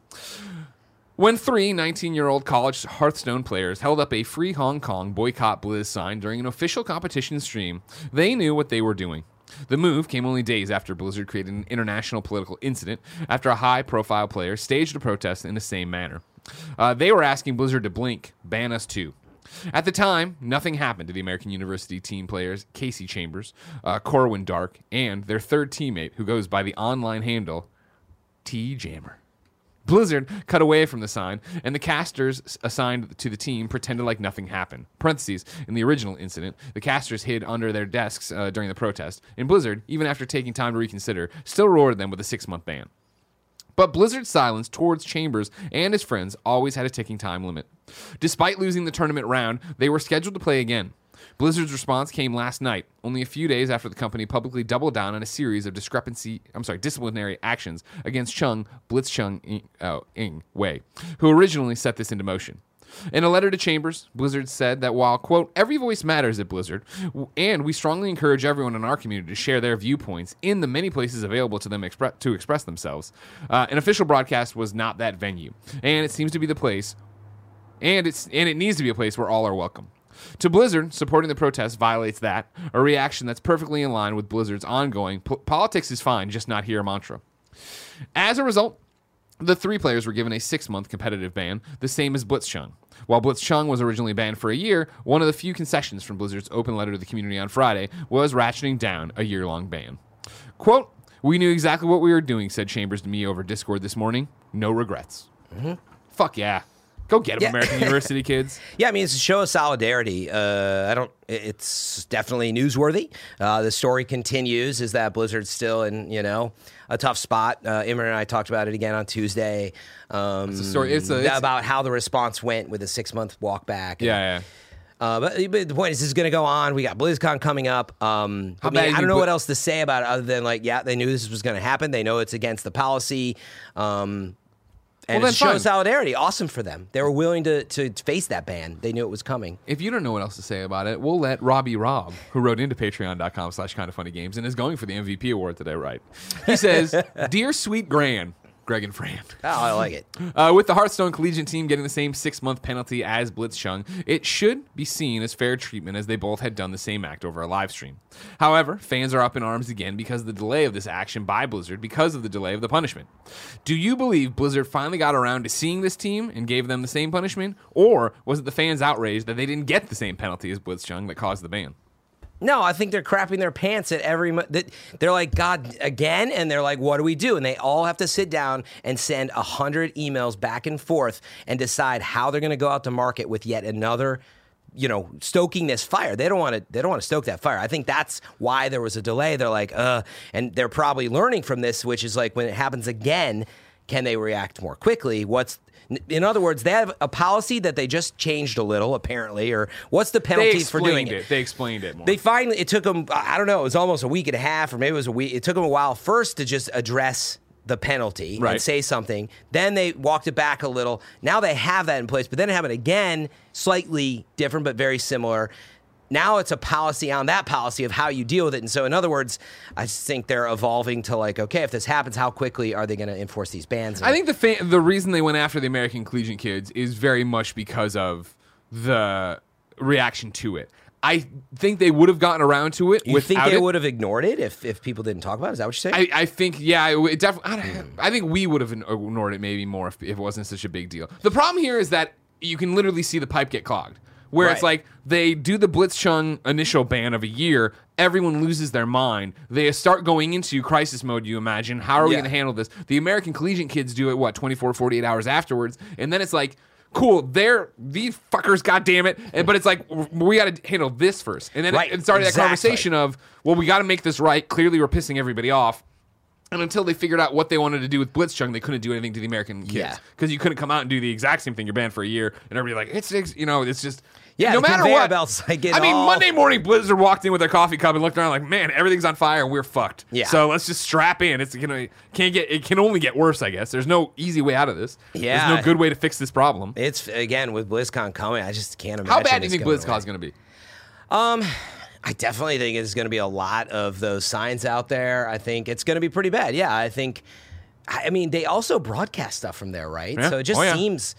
A: When three 19 year old college Hearthstone players held up a free Hong Kong boycott Blizz sign during an official competition stream, they knew what they were doing. The move came only days after Blizzard created an international political incident after a high profile player staged a protest in the same manner. Uh, they were asking Blizzard to blink, ban us too. At the time, nothing happened to the American University team players Casey Chambers, uh, Corwin Dark, and their third teammate, who goes by the online handle T Jammer. Blizzard cut away from the sign, and the casters assigned to the team pretended like nothing happened. Parentheses, in the original incident, the casters hid under their desks uh, during the protest, and Blizzard, even after taking time to reconsider, still rewarded them with a six month ban. But Blizzard's silence towards Chambers and his friends always had a ticking time limit. Despite losing the tournament round, they were scheduled to play again. Blizzard's response came last night, only a few days after the company publicly doubled down on a series of discrepancy, I'm sorry, disciplinary actions against Chung Blitzchung Ing, oh, Ing Wei, who originally set this into motion. In a letter to Chambers, Blizzard said that while, quote, every voice matters at Blizzard, and we strongly encourage everyone in our community to share their viewpoints in the many places available to them expre- to express themselves, uh, an official broadcast was not that venue. And it seems to be the place, and, it's, and it needs to be a place where all are welcome. To Blizzard, supporting the protest violates that, a reaction that's perfectly in line with Blizzard's ongoing "Po- politics is fine, just not here mantra. As a result, the three players were given a six month competitive ban, the same as Blitzchung. While Blitzchung was originally banned for a year, one of the few concessions from Blizzard's open letter to the community on Friday was ratcheting down a year long ban. Quote, We knew exactly what we were doing, said Chambers to me over Discord this morning. No regrets. Mm-hmm. Fuck yeah. Go get 'em,
B: Yeah.
A: American University kids.
B: Yeah, I mean it's a show of solidarity. Uh, I don't. It's definitely newsworthy. Uh, the story continues is that Blizzard's still in you know a tough spot. Uh, Imran and I talked about it again on Tuesday. Um,
A: It's a story- it's a- it's-
B: about how the response went with a six month walk back.
A: Yeah, yeah.
B: Uh, but, but the point is, this is going to go on. We got BlizzCon coming up. Um, I, mean, I don't know
A: put-
B: what else to say about it other than like, yeah, they knew this was going to happen. They know it's against the policy. Um, and
A: Well,
B: it's
A: then
B: show
A: fine.
B: solidarity. Awesome for them. They were willing to to face that ban. They knew it was coming.
A: If you don't know what else to say about it, we'll let Robbie Rob, who wrote into patreon.com slash kind of funny games and is going for the MVP award today, right? He says, Dear sweet Gran, Greg and Fran.
B: Oh, I like it.
A: Uh, with the Hearthstone Collegiate team getting the same six month penalty as Blitzchung, it should be seen as fair treatment as they both had done the same act over a live stream. However, fans are up in arms again because of the delay of this action by Blizzard because of the delay of the punishment. Do you believe Blizzard finally got around to seeing this team and gave them the same punishment? Or was it the fans' outrage that they didn't get the same penalty as Blitzchung that caused the ban?
B: No, I think they're crapping their pants at every. They're like God again, and they're like, "What do we do?" And they all have to sit down and send a hundred emails back and forth and decide how they're going to go out to market with yet another. You know, stoking this fire. They don't want to. They don't want to stoke that fire. I think that's why there was a delay. They're like, uh, and they're probably learning from this, which is like when it happens again, can they react more quickly? What's in other words, they have a policy that they just changed a little, apparently, or what's the penalties for doing
A: explained it. They explained it more.
B: they finally, it took them, I don't know, it was almost a week and a half, or maybe it was a week. It took them a while first to just address the penalty
A: Right.
B: and say something. Then they walked it back a little. Now they have that in place, but then it happened again, slightly different, but very similar. Now it's a policy on that policy of how you deal with it. And so, in other words, I think they're evolving to like, okay, if this happens, how quickly are they going to enforce these bans?
A: I think the fa- the reason they went after the American Collegiate kids is very much because of the reaction to it. I think they would have gotten around to it
B: you think they
A: it.
B: would have ignored it if, if people didn't talk about it? Is that what you're saying?
A: I, I think, yeah, it, it definitely. I, don't- hmm. I think we would have ignored it maybe more if, if it wasn't such a big deal. The problem here is that you can literally see the pipe get clogged. Where it's like they do the Blitzchung initial ban of a year, everyone loses their mind. They start going into crisis mode, you imagine. How are we
B: Yeah.
A: going to handle this? The American Collegiate kids do it, what, 24, 48 hours afterwards. And then it's like, cool, they're these fuckers, goddamn it. And, but it's like, we got to handle this first. And then
B: Right,
A: it, it started
B: exactly.
A: that conversation of, well, we got to make this right. Clearly, we're pissing everybody off. And until they figured out what they wanted to do with Blitzchung, they couldn't do anything to the American kids
B: Yeah.
A: because you couldn't come out and do the exact same thing. You're banned for a year, and everybody like it's, it's you know it's just
B: Yeah,
A: No matter what,
B: belts, get
A: I mean,
B: all-
A: Monday morning Blizzard walked in with their coffee cup and looked around like, man, everything's on fire and we're fucked.
B: Yeah.
A: So let's just strap in. It's gonna can't get it can only get worse. I guess there's no easy way out of this.
B: Yeah.
A: There's no good way to fix this problem.
B: it's, again, with BlizzCon coming, I just can't imagine.
A: How bad do you think BlizzCon's
B: away.
A: gonna be?
B: Um, I definitely think there's going to be a lot of those signs out there. I think it's going to be pretty bad. Yeah, I think. I mean, they also broadcast stuff from there, right?
A: Yeah.
B: So it just
A: Oh, yeah.
B: seems.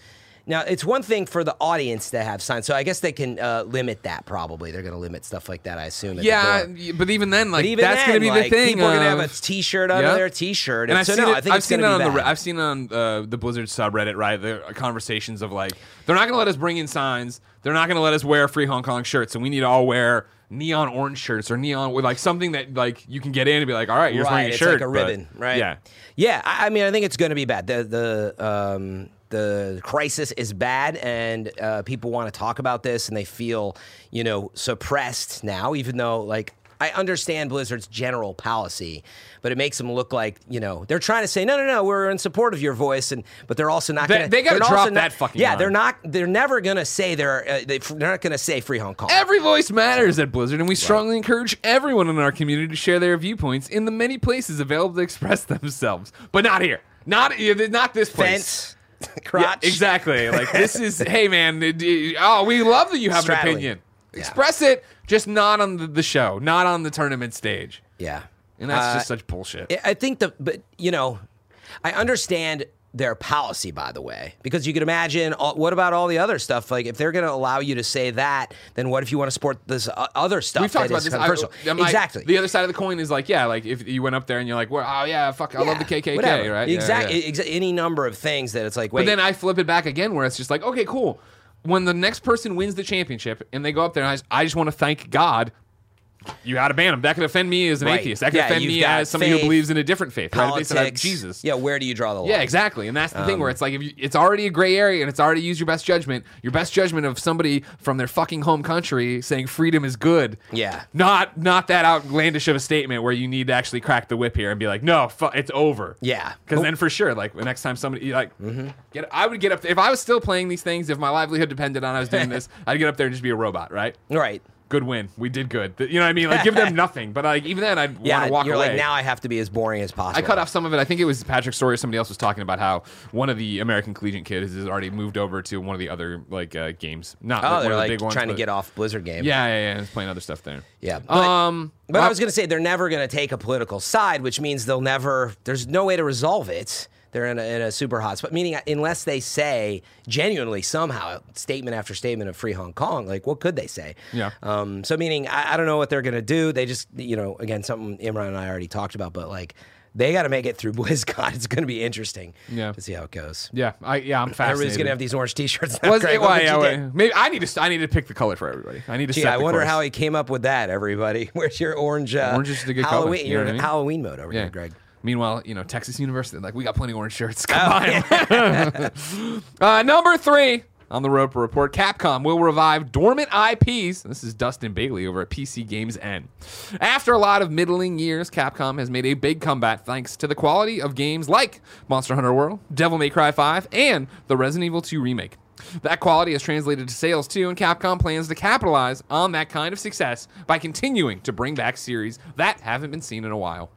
B: Now, it's one thing for the audience to have signs, so I guess they can uh, limit that. Probably they're going to limit stuff like that. I assume.
A: Yeah, but even then, like
B: even
A: that's
B: then,
A: gonna be
B: like,
A: the thing.
B: People are going to have a
A: of-
B: T-shirt under
A: Yeah.
B: their T-shirt,
A: And I've
B: so
A: seen
B: no,
A: it.
B: I think
A: I've
B: it's
A: seen it on
B: be
A: the. I've seen it on uh, the Blizzard subreddit. Right, the conversations of like they're not going to let us bring in signs. They're not going to let us wear free Hong Kong shirts, so we need to all wear neon orange shirts or neon with like something that like you can get in and be like, all right, you're
B: right,
A: wearing a
B: it's
A: shirt,
B: like a
A: but-
B: ribbon, right?
A: Yeah,
B: yeah. I, I mean, I think it's going to be bad. The the um, the crisis is bad, and uh, people want to talk about this, and they feel you know suppressed now, even though like. I understand Blizzard's general policy, but it makes them look like you know they're trying to say no, no, no, we're in support of your voice, and but they're also not
A: They-
B: to.
A: they gotta drop that fucking
B: Yeah,
A: line.
B: they're not. They're never going to say they're. Uh, they, they're not going to say free Hong Kong.
A: Every voice matters at Blizzard, and we strongly encourage everyone in our community to share their viewpoints in the many places available to express themselves, but not here, not not this place.
B: Fence,
A: Yeah,
B: crotch.
A: exactly. Like this is, hey man, oh, we love that you have an opinion.
B: Yeah.
A: Express it, just not on the, the show, not on the tournament stage,
B: Yeah,
A: and that's
B: Uh,
A: just such bullshit.
B: I- I think the, but you know, I understand their policy, by the way, because you could imagine all, what about all the other stuff? Like, if they're going to allow you to say that, then what if you want to support this uh, other stuff?
A: We've talked
B: that
A: about
B: is
A: this.
B: controversial?
A: I- am I-
B: exactly.
A: the other side of the coin is like, yeah, like if you went up there and you're like, well, oh yeah, fuck, I love the KKK,
B: whatever.
A: right? Yeah,
B: Exactly.
A: yeah.
B: Any number of things that it's like, wait,
A: But then I flip it back again, where it's just like, okay, cool. When the next person wins the championship and they go up there, and I just, I just want to thank God. You got to ban them. That could offend me as an
B: Right.
A: atheist. That could
B: Yeah,
A: offend me as somebody who believes in a different faith. Right? They said, "I-
B: politics,
A: Jesus.
B: Yeah, where do you draw the line?
A: Yeah, exactly. And that's the thing where um, it's like if you, it's already a gray area and it's already used your best judgment, your best judgment of somebody from their fucking home country saying freedom is good.
B: Yeah.
A: Not not that outlandish of a statement where you need to actually crack the whip here and be like, no, fu- it's over.
B: Yeah.
A: Because then for sure, like the next time somebody like mm-hmm. get, I would get up if I was still playing these things. If my livelihood depended on I was doing this, I'd get up there and just be a robot. Right.
B: Right.
A: Good win. We did good. You know what I mean? Like give them nothing. But like even then, I'd
B: Yeah,
A: want to walk
B: you're
A: away.
B: like now I have to be as boring as possible.
A: I cut off some of it. I think it was Patrick Story or somebody else was talking about how one of the American Collegiate kids has already moved over to one of the other like uh, games. Not
B: Oh,
A: one
B: they're
A: of the
B: like
A: big ones,
B: trying to get off Blizzard game.
A: Yeah, yeah, yeah. It's playing other stuff there.
B: Yeah. But,
A: Um,
B: but I was going to say they're never going to take a political side, which means they'll never. There's no way to resolve it. They're in a, in a super hot spot. Meaning, unless they say genuinely somehow statement after statement of free Hong Kong, like what could they say?
A: Yeah.
B: Um. So meaning, I, I don't know what they're going to do. They just, you know, again, something Imran and I already talked about, but like. They got to make it through BlizzCon. It's going to be interesting
A: Yeah.
B: to see how it goes.
A: yeah, I yeah, I'm fascinated.
B: Everybody's going to have these orange T-shirts. Now,
A: Was
B: Greg.
A: it, well, yeah, wait. maybe I need to I need to pick the color for everybody. I need to
B: Gee, I wonder
A: course.
B: how he came up with that. Everybody, where's your orange? Uh,
A: Orange is a good color,
B: Halloween.
A: you know
B: You're
A: I
B: in
A: mean?
B: Halloween mode over
A: Yeah.
B: here, Greg.
A: Meanwhile, you know, Texas University, like we got plenty of orange shirts.
B: Oh,
A: Come on. uh, number three on the Roper Report, Capcom will revive dormant IPs. This is Dustin Bailey over at PC Games N. After a lot of middling years, Capcom has made a big comeback thanks to the quality of games like Monster Hunter World, Devil May Cry 5, and the Resident Evil 2 remake. That quality has translated to sales too, and Capcom plans to capitalize on that kind of success by continuing to bring back series that haven't been seen in a while.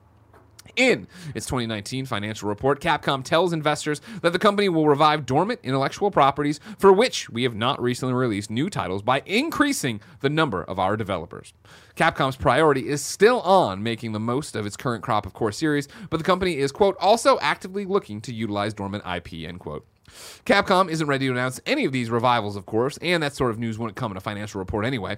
A: In its 2019 financial report, Capcom tells investors that the company will revive dormant intellectual properties for which we have not recently released new titles by increasing the number of our developers. Capcom's priority is still on making the most of its current crop of core series, but the company is, quote, also actively looking to utilize dormant IP, end quote. Capcom isn't ready to announce any of these revivals, of course, and that sort of news wouldn't come in a financial report anyway.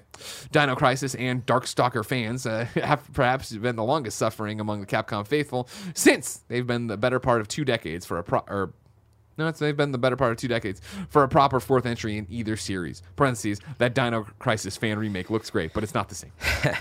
A: Dino Crisis and Darkstalker fans uh, have perhaps been the longest suffering among the Capcom faithful since they've been the better part of two decades for a pro. Or, no, they've been the better part of two decades for a proper fourth entry in either series. Parentheses, that Dino Crisis fan remake looks great, but it's not the same.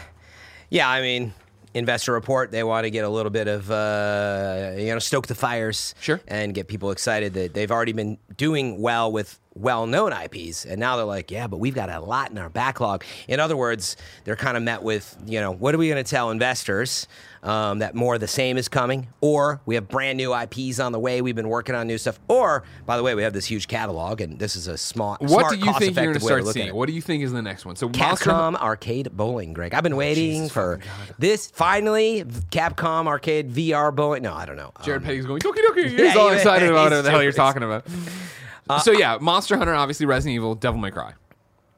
B: Yeah, I mean, investor report. They want to get a little bit of uh, you know stoke the fires,
A: Sure.
B: and get people excited that they've already been doing well with well-known IPs, and now they're like, yeah, but we've got a lot in our backlog. In other words, they're kind of met with, you know, what are we going to tell investors um, that more of the same is coming, or we have brand new IPs on the way. We've been working on new stuff, or by the way, we have this huge catalog, and this is a small,
A: What
B: smart,
A: do you think you're going to
B: cost-effective way to
A: start seeing?
B: it.
A: What do you think is the next one? So Monster
B: Capcom Arcade Bowling, Greg. I've been waiting for this. Finally, Capcom Arcade VR Bowling. No, I don't know.
A: Jared
B: Um,
A: Petty's going doki doki. He's
B: Yeah,
A: all excited about whatever the hell you're talking about. Uh, so yeah, Monster Hunter, obviously Resident Evil, Devil May Cry.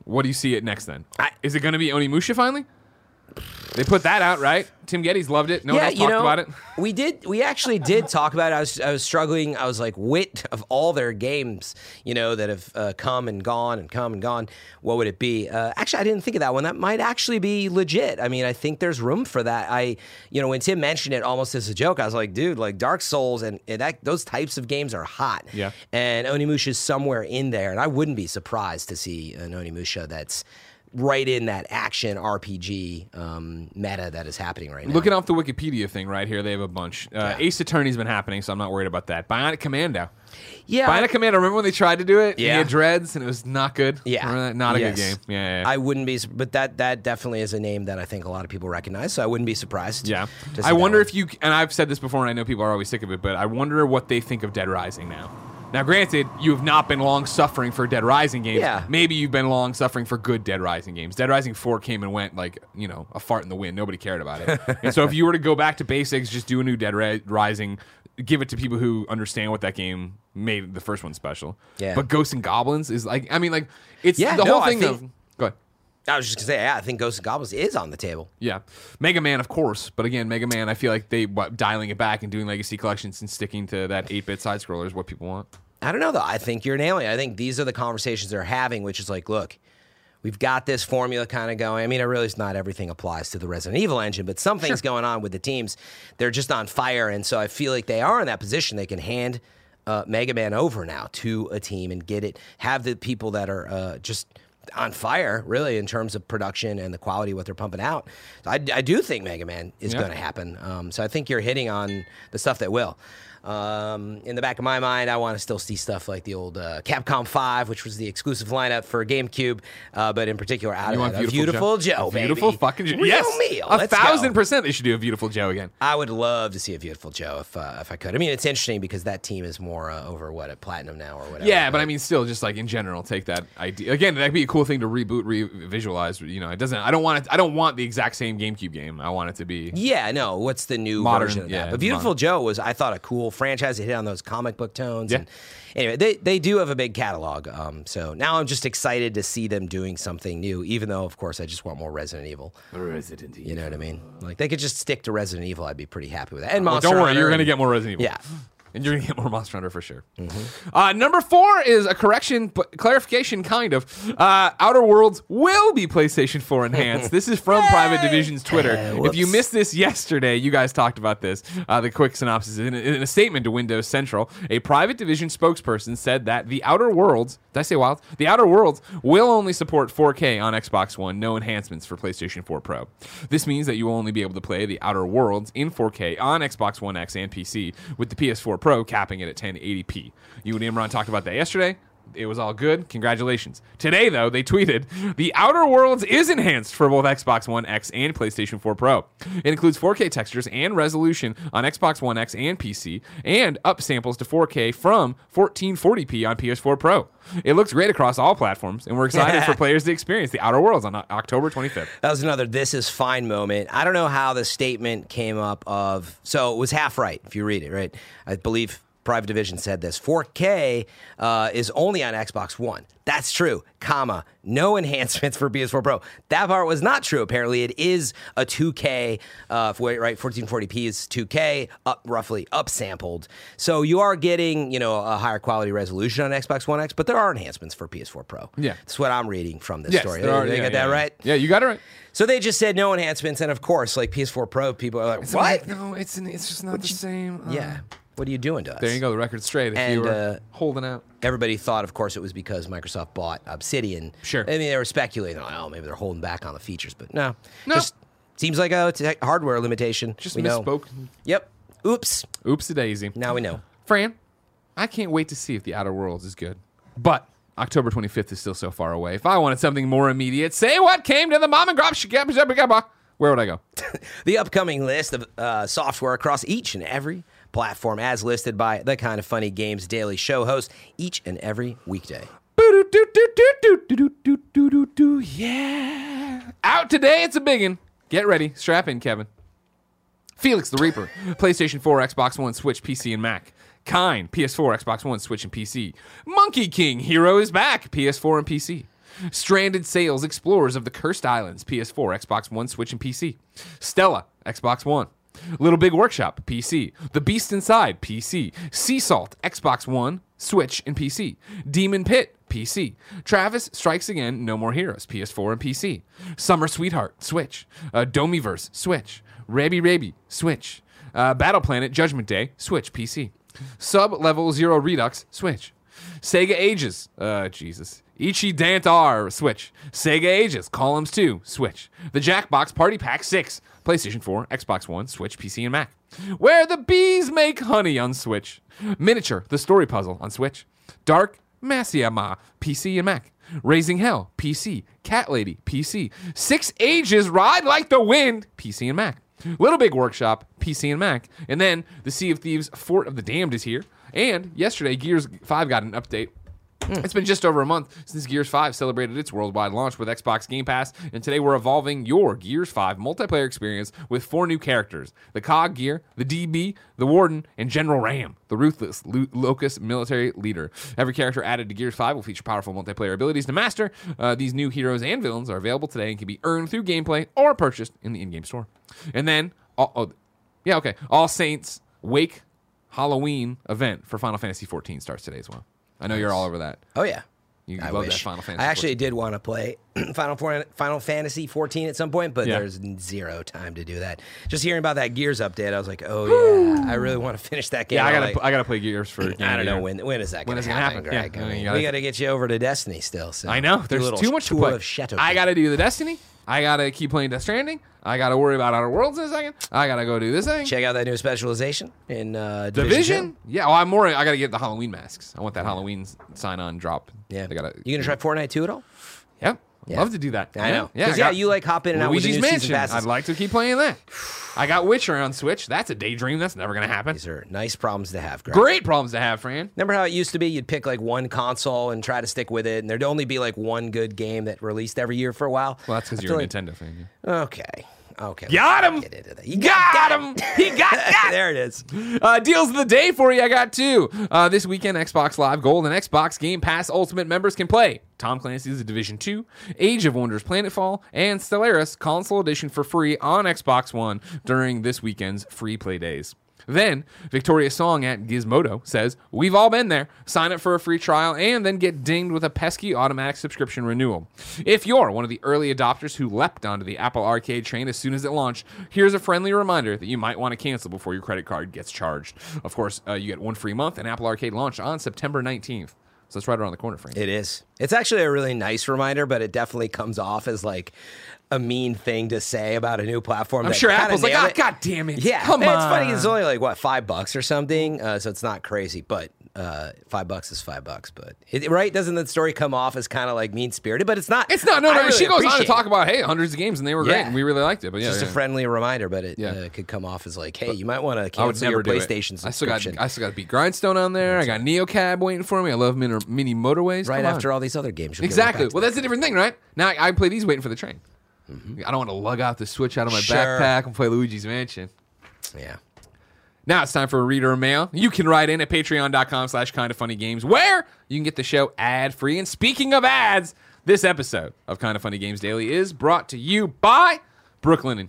A: What do you see it next then?
B: I-
A: Is it going to be Onimusha finally? They put that out, right? Tim Gettys loved it. No one else
B: you
A: talked
B: know,
A: about it.
B: we did. We actually did talk about it. I was, I was struggling. I was like, wit of all their games, you know, that have uh, come and gone and come and gone. What would it be? Uh, actually, I didn't think of that one. That might actually be legit. I mean, I think there's room for that. I, you know, when Tim mentioned it almost as a joke, I was like, dude, like Dark Souls and, and that those types of games are hot.
A: Yeah.
B: And Onimusha is somewhere in there, and I wouldn't be surprised to see an Onimusha that's right in that action RPG um, meta that is happening right now.
A: Looking off the Wikipedia thing right here, they have a bunch. Uh,
B: Yeah.
A: Ace Attorney's been happening, so I'm not worried about that. Bionic Commando.
B: yeah,
A: Bionic Commando. Remember when they tried to do it?
B: Yeah.
A: Dreads, and it was not good.
B: Yeah.
A: Not a good game. Yeah, yeah, yeah.
B: I wouldn't be, but that that definitely is a name that I think a lot of people recognize. So I wouldn't be surprised.
A: Yeah. I wonder if you, and I've said this before, and I know people are always sick of it, but I wonder what they think of Dead Rising now. Now, granted, you have not been long suffering for Dead Rising games.
B: Yeah.
A: Maybe you've been long suffering for good Dead Rising games. Dead Rising 4 came and went like, you know, a fart in the wind. Nobody cared about it. and so if you were to go back to basics, just do a new Dead Ri- Rising, give it to people who understand what that game made the first one special.
B: Yeah.
A: But Ghosts and Goblins is like, I mean, like, it's
B: Yeah,
A: the
B: no,
A: whole
B: I
A: thing
B: think-
A: of.
B: I was just gonna say, yeah, I think Ghosts and Goblins is on the table.
A: Yeah, Mega Man, of course, but again, Mega Man, I feel like they what, dialing it back and doing legacy collections and sticking to that eight bit side scroller is what people want.
B: I don't know though. I think you're nailing it. I think these are the conversations they're having, which is like, look, we've got this formula kind of going. I mean, I realize not everything applies to the Resident Evil engine, but something's going on with the teams. They're just on fire, and so I feel like they are in that position. They can hand uh, Mega Man over now to a team and get it. Have the people that are uh, just on fire, really, in terms of production and the quality of what they're pumping out. So I, I do think Mega Man is
A: Yeah.
B: going to happen. Um, so I think you're hitting on the stuff that will. Um, in the back of my mind, I want to still see stuff like the old uh, Capcom 5, which was the exclusive lineup for GameCube, uh, but in particular, out
A: You
B: of that,
A: beautiful,
B: beautiful Joe, baby.
A: beautiful fucking Joe. Yes,
B: meal.
A: a
B: Let's
A: thousand
B: go.
A: percent. They should do a beautiful Joe again.
B: I would love to see a beautiful Joe if uh, if I could. I mean, it's interesting because that team is more uh, over what at platinum now or whatever.
A: Yeah, but I mean, still, just like in general, take that idea again. That'd be a cool thing to reboot, re-visualize. You know, it doesn't. I don't want it. I don't want the exact same GameCube game. I want it to be.
B: Yeah, no. What's the new
A: Modern,
B: version of
A: yeah,
B: that? But Beautiful
A: modern.
B: Joe was, I thought, a cool franchise. It hit on those comic book tones.
A: Yeah.
B: And anyway, they they do have a big catalog. Um, so now I'm just excited to see them doing something new. Even though, of course, I just want more Resident Evil.
A: Resident Evil.
B: You know what I mean? Like they could just stick to Resident Evil. I'd be pretty happy with that. And
A: Well,
B: Monster
A: don't worry,
B: Hunter
A: you're going to get more Resident Evil.
B: Yeah.
A: And you're gonna get more Monster Hunter for sure. Uh, number four is a correction, but clarification, kind of. Uh, Outer Worlds will be PlayStation 4 enhanced. this is from Private Division's Twitter. if you missed this yesterday, you guys talked about this. Uh, the quick synopsis in a, in a statement to Windows Central, a Private Division spokesperson said that the Outer Worlds, did I say wild? The Outer Worlds will only support 4K on Xbox One, no enhancements for PlayStation 4 Pro. This means that you will only be able to play the Outer Worlds in 4K on Xbox One X and PC, with the PS4 Pro capping it at 1080p. You and Imran talked about that yesterday. It was all good. Congratulations. Today, though, they tweeted The Outer Worlds is enhanced for both Xbox One X and PlayStation 4 Pro. It includes 4K textures and resolution on Xbox One X and PC, and up samples to 4K from 1440p on PS4 Pro. It looks great across all platforms, and we're excited for players to experience The Outer Worlds on October 25th.
B: That was another this is fine moment. I don't know how the statement came up of so it was half right if you read it, right? I believe Private Division said this. 4K uh, is only on Xbox One. That's true, comma, no enhancements for PS4 Pro. That part was not true. Apparently, it is a 2K, uh, right? 1440p is 2K, up roughly upsampled. So you are getting, you know, a higher quality resolution on Xbox One X, but there are enhancements for PS4 Pro.
A: Yeah.
B: That's what I'm reading from this
A: Yes,
B: story.
A: there are-
B: Did I
A: yeah,
B: get
A: yeah,
B: that
A: yeah.
B: right?
A: Yeah, you got it right.
B: So they just said no enhancements, and of course, like PS4 Pro, people are like,
A: It's
B: "What?
A: like, no, it's it's just not the same. Uh,
B: yeah, what are you doing to us?"
A: There you go. The record straight. If
B: And,
A: you were
B: uh,
A: holding out.
B: Everybody thought, of course, it was because Microsoft bought Obsidian.
A: Sure.
B: I mean, they were speculating, oh, maybe they're holding back on the features, but no,
A: No.
B: just seems like a hardware limitation.
A: Just
B: we know. Yep. Oops.
A: Oops a daisy.
B: Now we know.
A: Fran, I can't wait to see if The Outer Worlds is good. But October 25th is still so far away. If I wanted something more immediate, say what came to the mom and grab where would I go?
B: The upcoming list of uh, software across each and every platform, as listed by the Kind of Funny Games Daily Show host, each and every weekday.
A: Yeah. Out today, it's a biggin. Get ready. Strap in, Kevin. Felix the Reaper, PlayStation 4, Xbox One, Switch, PC, and Mac. Kine, PS4, Xbox One, Switch, and PC. Monkey King, Hero is back, PS4 and PC. Stranded Sails, Explorers of the Cursed Islands, PS4, Xbox One, Switch, and PC. Stela, Xbox One. Little Big Workshop, PC. The Beast Inside, PC. Sea Salt, Xbox One, Switch, and PC. Demon Pit, PC. Travis Strikes Again, No More Heroes, PS4 and PC. Summer Sweetheart, Switch. Uh, Domiverse, Switch. Raby Raby, Switch. Uh, Battle Planet, Judgment Day, Switch, PC. Sub Level Zero Redux, Switch. Sega Ages, uh, Jesus. Ichi R Switch. Sega Ages, Columns 2, Switch. The Jackbox Party Pack 6, PlayStation 4, Xbox One, Switch, PC, and Mac. Where the Bees Make Honey on Switch. Miniature, The Story Puzzle on Switch. Dark Masiyama, PC and Mac. Raising Hell, PC. Cat Lady, PC. Six Ages, Ride Like the Wind, PC and Mac. Little Big Workshop, PC and Mac. And then the Sea of Thieves Fort of the Damned is here. And yesterday, Gears 5 got an update. It's been just over a month since Gears 5 celebrated its worldwide launch with Xbox Game Pass, and today we're evolving your Gears 5 multiplayer experience with four new characters the COG Gear, the DB, the Warden, and General Ram, the ruthless Lu- Locust military leader. Every character added to Gears 5 will feature powerful multiplayer abilities to master. Uh, these new heroes and villains are available today and can be earned through gameplay or purchased in the in game store. And then, oh, oh, yeah, okay, All Saints Wake Halloween event for Final Fantasy 14 starts today as well. I know you're all over that.
B: Oh yeah.
A: You
B: I
A: love that. Final Fantasy
B: I actually
A: 14.
B: did want to play Final Four, Final Fantasy 14 at some point, but
A: Yeah.
B: there's zero time to do that. Just hearing about that Gears update, I was like, oh yeah, I really want to finish that game.
A: Yeah, I gotta
B: like,
A: I gotta play Gears for. Game
B: I don't know when when is that
A: When
B: going to
A: it
B: happen,
A: happen?
B: Greg?
A: Yeah,
B: I mean,
A: gotta-
B: we got to get you over to Destiny still. So
A: I know there's
B: little
A: too much to
B: tour
A: play. I gotta do the Destiny. I gotta keep playing Death Stranding. I gotta worry about Outer Worlds in a second. I gotta go do this thing.
B: check out that new specialization in uh,
A: Division.
B: Division.
A: Yeah, well, I'm more. I gotta get the Halloween masks. I want that Halloween sign on drop.
B: Yeah,
A: they gotta.
B: You gonna try Fortnite 2 at all? Yeah.
A: Love to do that.
B: I know.
A: Yeah, I
B: yeah,
A: got
B: you like hop in and out with the
A: Luigi's
B: new
A: Mansion. I'd like to keep playing that. I got Witcher on Switch. That's a daydream. That's never gonna happen.
B: These are nice problems to have, Greg.
A: Great problems to have, Fran.
B: Remember how it used to be? You'd pick like one console and try to stick with it, and there'd only be like one good game that released every year for a while.
A: Well, that's because you're a
B: like-
A: Nintendo fan. yeah.
B: Okay. Okay.
A: Got him!
B: He. You
A: Got him! He got got.
B: there it is.
A: Uh, deals of the day for you. I got two. Uh, this weekend, Xbox Live Gold and Xbox Game Pass Ultimate members can play Tom Clancy's Division 2, Age of Wonders Planetfall, and Stellaris Console Edition for free on Xbox One during this weekend's free play days. Then, Victoria Song at Gizmodo says, We've all been there. Sign up for a free trial and then get dinged with a pesky automatic subscription renewal. If you're one of the early adopters who leapt onto the Apple Arcade train as soon as it launched, here's a friendly reminder that you might want to cancel before your credit card gets charged. Of course, uh, you get one free month, and Apple Arcade launched on September 19th. So it's right around the corner, Frank.
B: It is. It's actually a really nice reminder, but it definitely comes off as like a mean thing to say about a new platform.
A: I'm sure Apple's like, oh,
B: it."
A: God damn it.
B: Yeah,
A: Come
B: and
A: on.
B: it's funny. It's only like what five bucks or something, uh, so it's not crazy. But uh, five bucks is five bucks. But it, right, doesn't the story come off as kind of like mean spirited? But it's not.
A: It's not. No, no.
B: really
A: she goes on to talk about, hey, hundreds of games, and they were great,
B: Yeah.
A: and we really liked it. But yeah,
B: Just
A: yeah.
B: a friendly reminder, but it
A: Yeah.
B: uh, could come off as like, hey, you might want to cancel your
A: it.
B: PlayStation
A: I still got
B: subscription
A: I still got to beat Grindstone on there. I got Neocab waiting for me. I love mini, mini motorways.
B: right
A: Come on.
B: after all these other games. You'll get right
A: Exactly. Well, that's a different thing, right? Now I, I play these waiting for the train. Mm-hmm. I don't want to lug out the Switch out of my
B: Sure.
A: backpack and play Luigi's Mansion.
B: yeah.
A: Now it's time for a reader or mail. You can write in at patreon.com slash kind of funny games where you can get the show ad free. And speaking of ads, this episode of Kind of Funny Games Daily is brought to you by Brooklinen.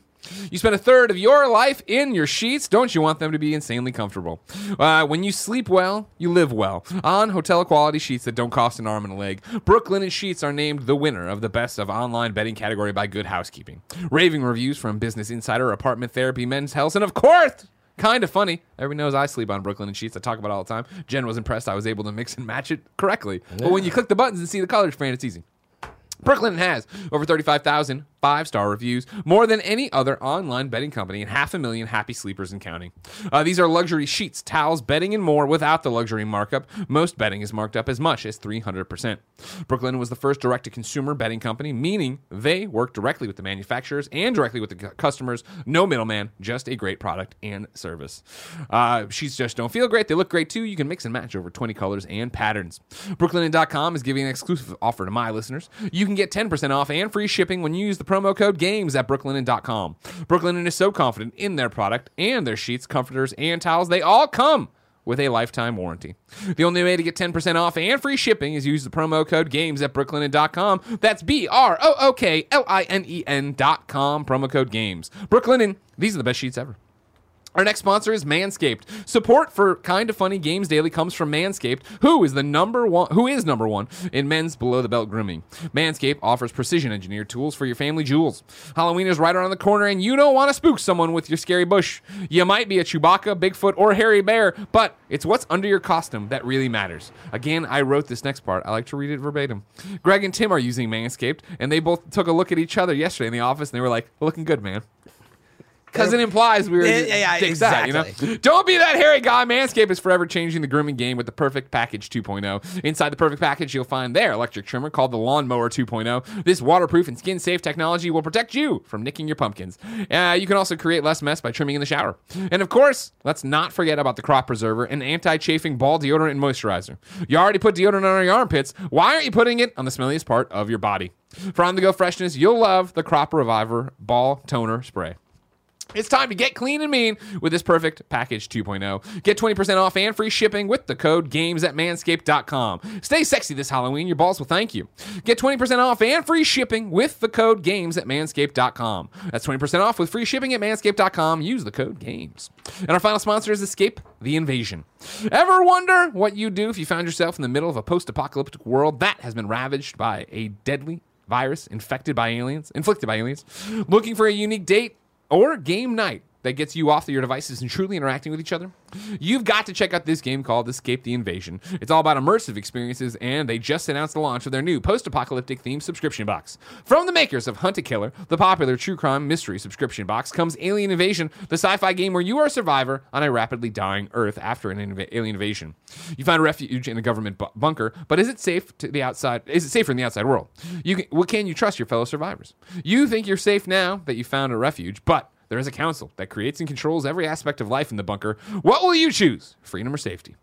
A: You spend a third of your life in your sheets. Don't you want them to be insanely comfortable? Uh, when you sleep well, you live well. On hotel quality sheets that don't cost an arm and a leg, Brooklinen sheets are named the winner of the best of online bedding category by Good Housekeeping. Raving reviews from Business Insider, Apartment Therapy, Men's Health, and of course, kind of funny. Everybody knows I sleep on Brooklinen sheets. I talk about it all the time. Jen was impressed I was able to mix and match it correctly. But when you click the buttons and see the colors, Fran, it's easy. Brooklinen has over 35,000 five star reviews, more than any other online bedding company, and half a million happy sleepers and counting. Uh, these are luxury sheets, towels, bedding, and more without the luxury markup. Most bedding is marked up as much as 300%. Brooklinen was the first direct to consumer bedding company, meaning they work directly with the manufacturers and directly with the customers. No middleman, just a great product and service. Uh, sheets just don't feel great. They look great too. You can mix and match over 20 colors and patterns. Brooklinen.com is giving an exclusive offer to my listeners. You can get 10% off and free shipping when you use the promo code GAMES at brooklinen.com. Brooklinen is so confident in their product and their sheets, comforters, and towels. They all come with a lifetime warranty. The only way to get 10% off and free shipping is use the promo code GAMES at brooklinen.com. That's B R O O K L I N E N.com, promo code GAMES. Brooklinen, these are the best sheets ever. Our next sponsor is Manscaped. Support for Kind of Funny Games Daily comes from Manscaped, who is the number one who is number one in men's below the belt grooming. Manscaped offers precision engineered tools for your family jewels. Halloween is right around the corner and you don't want to spook someone with your scary bush. You might be a Chewbacca, Bigfoot, or hairy bear, but it's what's under your costume that really matters. Again, I wrote this next part. I like to read it verbatim. Greg and Tim are using Manscaped, and they both took a look at each other yesterday in the office and they were like, looking good, man. Because it implies we were
B: Yeah, yeah,
A: dicks out,
B: exactly.
A: you know? Don't be that hairy guy. Manscaped is forever changing the grooming game with the Perfect Package 2.0. Inside the Perfect Package, you'll find their electric trimmer called the Lawnmower 2.0. This waterproof and skin safe technology will protect you from nicking your pumpkins. Uh, you can also create less mess by trimming in the shower. And of course, let's not forget about the Crop Preserver, an anti chafing ball deodorant and moisturizer. You already put deodorant on your armpits. Why aren't you putting it on the smelliest part of your body? For on the go freshness, you'll love the Crop Reviver Ball Toner Spray. It's time to get clean and mean with this perfect package 2.0. Get 20% off and free shipping with the code GAMES at manscaped.com. Stay sexy this Halloween. Your balls will thank you. Get 20% off and free shipping with the code GAMES at manscaped.com. That's 20% off with free shipping at manscaped.com. Use the code GAMES. And our final sponsor is Escape the Invasion. Ever wonder what you'd do if you found yourself in the middle of a post apocalyptic world that has been ravaged by a deadly virus infected by aliens, inflicted by aliens, looking for a unique date or game night that gets you off your devices and truly interacting with each other, you've got to check out this game called Escape the Invasion. It's all about immersive experiences, and they just announced the launch of their new post apocalyptic themed subscription box. From the makers of Hunt a Killer, the popular true crime mystery subscription box, comes Alien Invasion, the sci fi game where you are a survivor on a rapidly dying Earth after an inv- alien invasion. You find refuge in a government bu- bunker, but is it safe to the outside? Is it safer in the outside world? You can, well, can you trust your fellow survivors? You think you're safe now that you found a refuge, but there is a council that creates and controls every aspect of life in the bunker. What will you choose? Freedom or safety?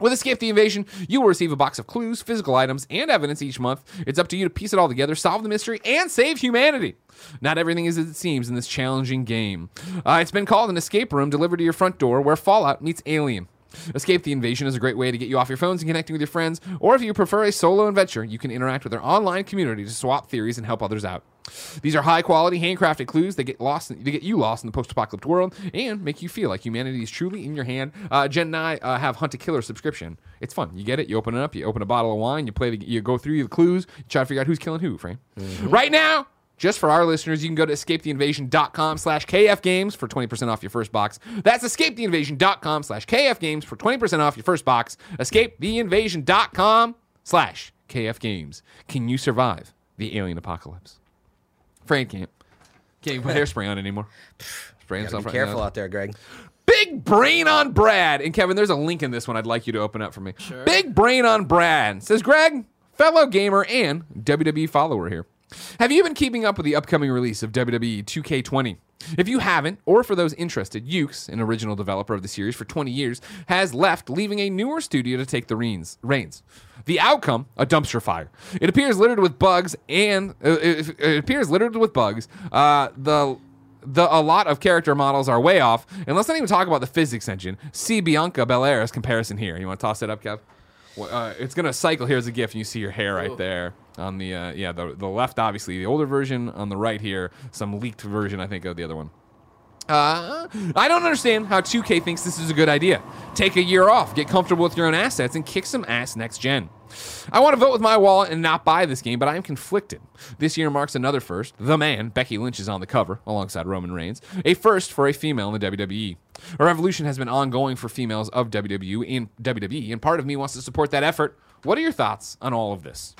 A: With Escape the Invasion, you will receive a box of clues, physical items, and evidence each month. It's up to you to piece it all together, solve the mystery, and save humanity. Not everything is as it seems in this challenging game. Uh, it's been called an escape room delivered to your front door where Fallout meets Alien. Escape the Invasion is a great way to get you off your phones and connecting with your friends, or if you prefer a solo adventure, you can interact with our online community to swap theories and help others out. These are high quality, handcrafted clues that get lost, they get you lost in the post-apocalyptic world and make you feel like humanity is truly in your hand. Uh, Jen and I uh, have Hunt a Killer subscription. It's fun. You get it. You open it up. You open a bottle of wine. You play. The, you go through the clues. You try to figure out who's killing who. Frame. Right now, just for our listeners, you can go to escapetheinvasion.com slash kfgames for 20% off your first box. That's escapetheinvasion.com slash kfgames for 20% off your first box. Escapetheinvasion.com slash kfgames. Can you survive the alien apocalypse? Frank can't. Can't even put hairspray on anymore. Spray
B: Gotta
A: himself
B: be careful
A: now.
B: out there, Greg.
A: Big brain on Brad. And Kevin, there's a link in this one I'd like you to open up for me.
C: Sure.
A: Big brain on Brad. Says Greg, fellow gamer and WWE follower here. Have you been keeping up with the upcoming release of WWE 2K20? If you haven't, or for those interested, Yuke's, an original developer of the series for 20 years, has left, leaving a newer studio to take the reins. The outcome, a dumpster fire. It appears littered with bugs, and uh, it, it appears littered with bugs. Uh, the the a lot of character models are way off, and let's not even talk about the physics engine. See Bianca Belair's comparison here. You want to toss it up, Kev? Uh, it's gonna cycle. here as a GIF, and you see your hair right
C: Ooh.
A: there on the uh, yeah the the left, obviously the older version. On the right here, some leaked version, I think, of the other one. Uh, I don't understand how 2K thinks this is a good idea. Take a year off, get comfortable with your own assets, and kick some ass next gen. I want to vote with my wallet and not buy this game, but I am conflicted. This year marks another first. The man, Becky Lynch, is on the cover alongside Roman Reigns, a first for a female in the WWE. A revolution has been ongoing for females of WWE in WWE, and part of me wants to support that effort. What are your thoughts on all of this?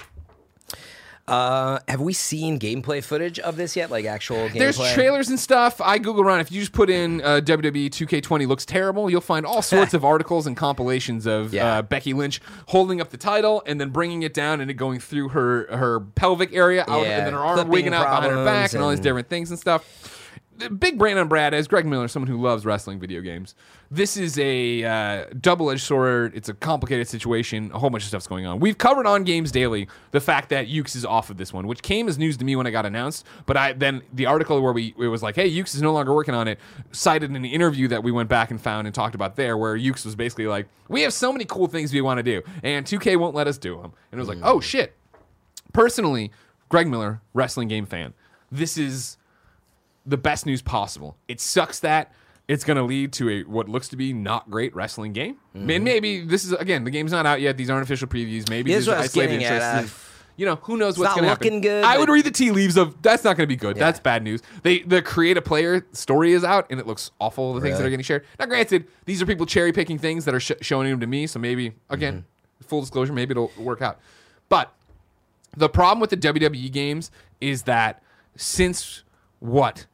B: Uh, have we seen gameplay footage of this yet? Like actual gameplay?
A: There's trailers and stuff. I Google around. If you just put in uh, WWE 2K20 looks terrible, you'll find all sorts of articles and compilations of
B: Yeah.
A: uh, Becky Lynch holding up the title and then bringing it down and it going through her her pelvic area out,
B: Yeah,
A: and then her arm
B: clipping
A: wigging out behind her back
B: problems
A: and all these different things and stuff. Big brain on Brad, as Greg Miller, someone who loves wrestling video games. This is a uh, double-edged sword. It's a complicated situation. A whole bunch of stuff's going on. We've covered on Games Daily the fact that Yuke's is off of this one, which came as news to me when it got announced. But I then the article where we it was like, "Hey, Yuke's is no longer working on it," cited an interview that we went back and found and talked about there, where Yuke's was basically like, "We have so many cool things we want to do, and 2K won't let us do them." And it was like, "Oh shit." Personally, Greg Miller, wrestling game fan. This is the best news possible. It sucks that it's going to lead to a what looks to be not great wrestling game. And maybe this is again the game's not out yet. These aren't official previews. Maybe this
B: is what
A: are
B: I was
A: isolated
B: at, uh,
A: you know, who knows what's going to happen.
B: good,
A: I would read the tea leaves of that's not going to be good.
B: Yeah.
A: That's bad news. They the create a player story is out and it looks awful. The things that are getting shared. Now, granted, these are people cherry picking things that are sh- showing them to me. So maybe again,
B: Mm-hmm.
A: full disclosure, maybe it'll work out. But the problem with the WWE games is that since what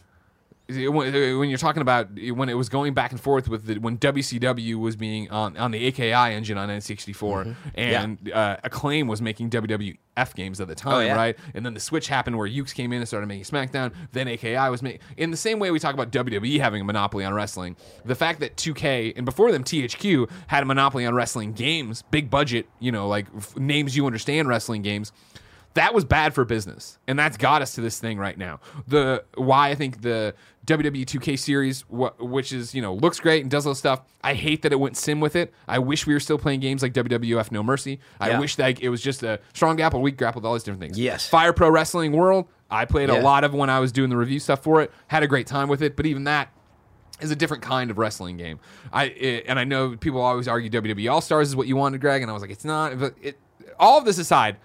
A: when you're talking about when it was going back and forth with the, when WCW was being on, on the AKI engine on N64 and uh, Acclaim was making WWF games at the time,
B: Oh, yeah.
A: right? And then the switch happened where Yuke's came in and started making SmackDown. Then AKI was making in the same way we talk about WWE having a monopoly on wrestling. The fact that 2K and before them THQ had a monopoly on wrestling games, big budget, you know, like f- names you understand wrestling games that was bad for business and that's got us to this thing right now the why i think the wwe 2k series wh- which is you know looks great and does all this stuff i hate that it went sim with it i wish we were still playing games like wwf no mercy i
B: Yeah.
A: wish that it was just a strong grapple weak grapple with all these different things
B: Yes.
A: fire pro wrestling world i played a lot of when i was doing the review stuff for it had a great time with it but even that is a different kind of wrestling game. I it, and I know people always argue WWE All Stars is what you wanted, Greg, and I was like, it's not. But it, all of this aside,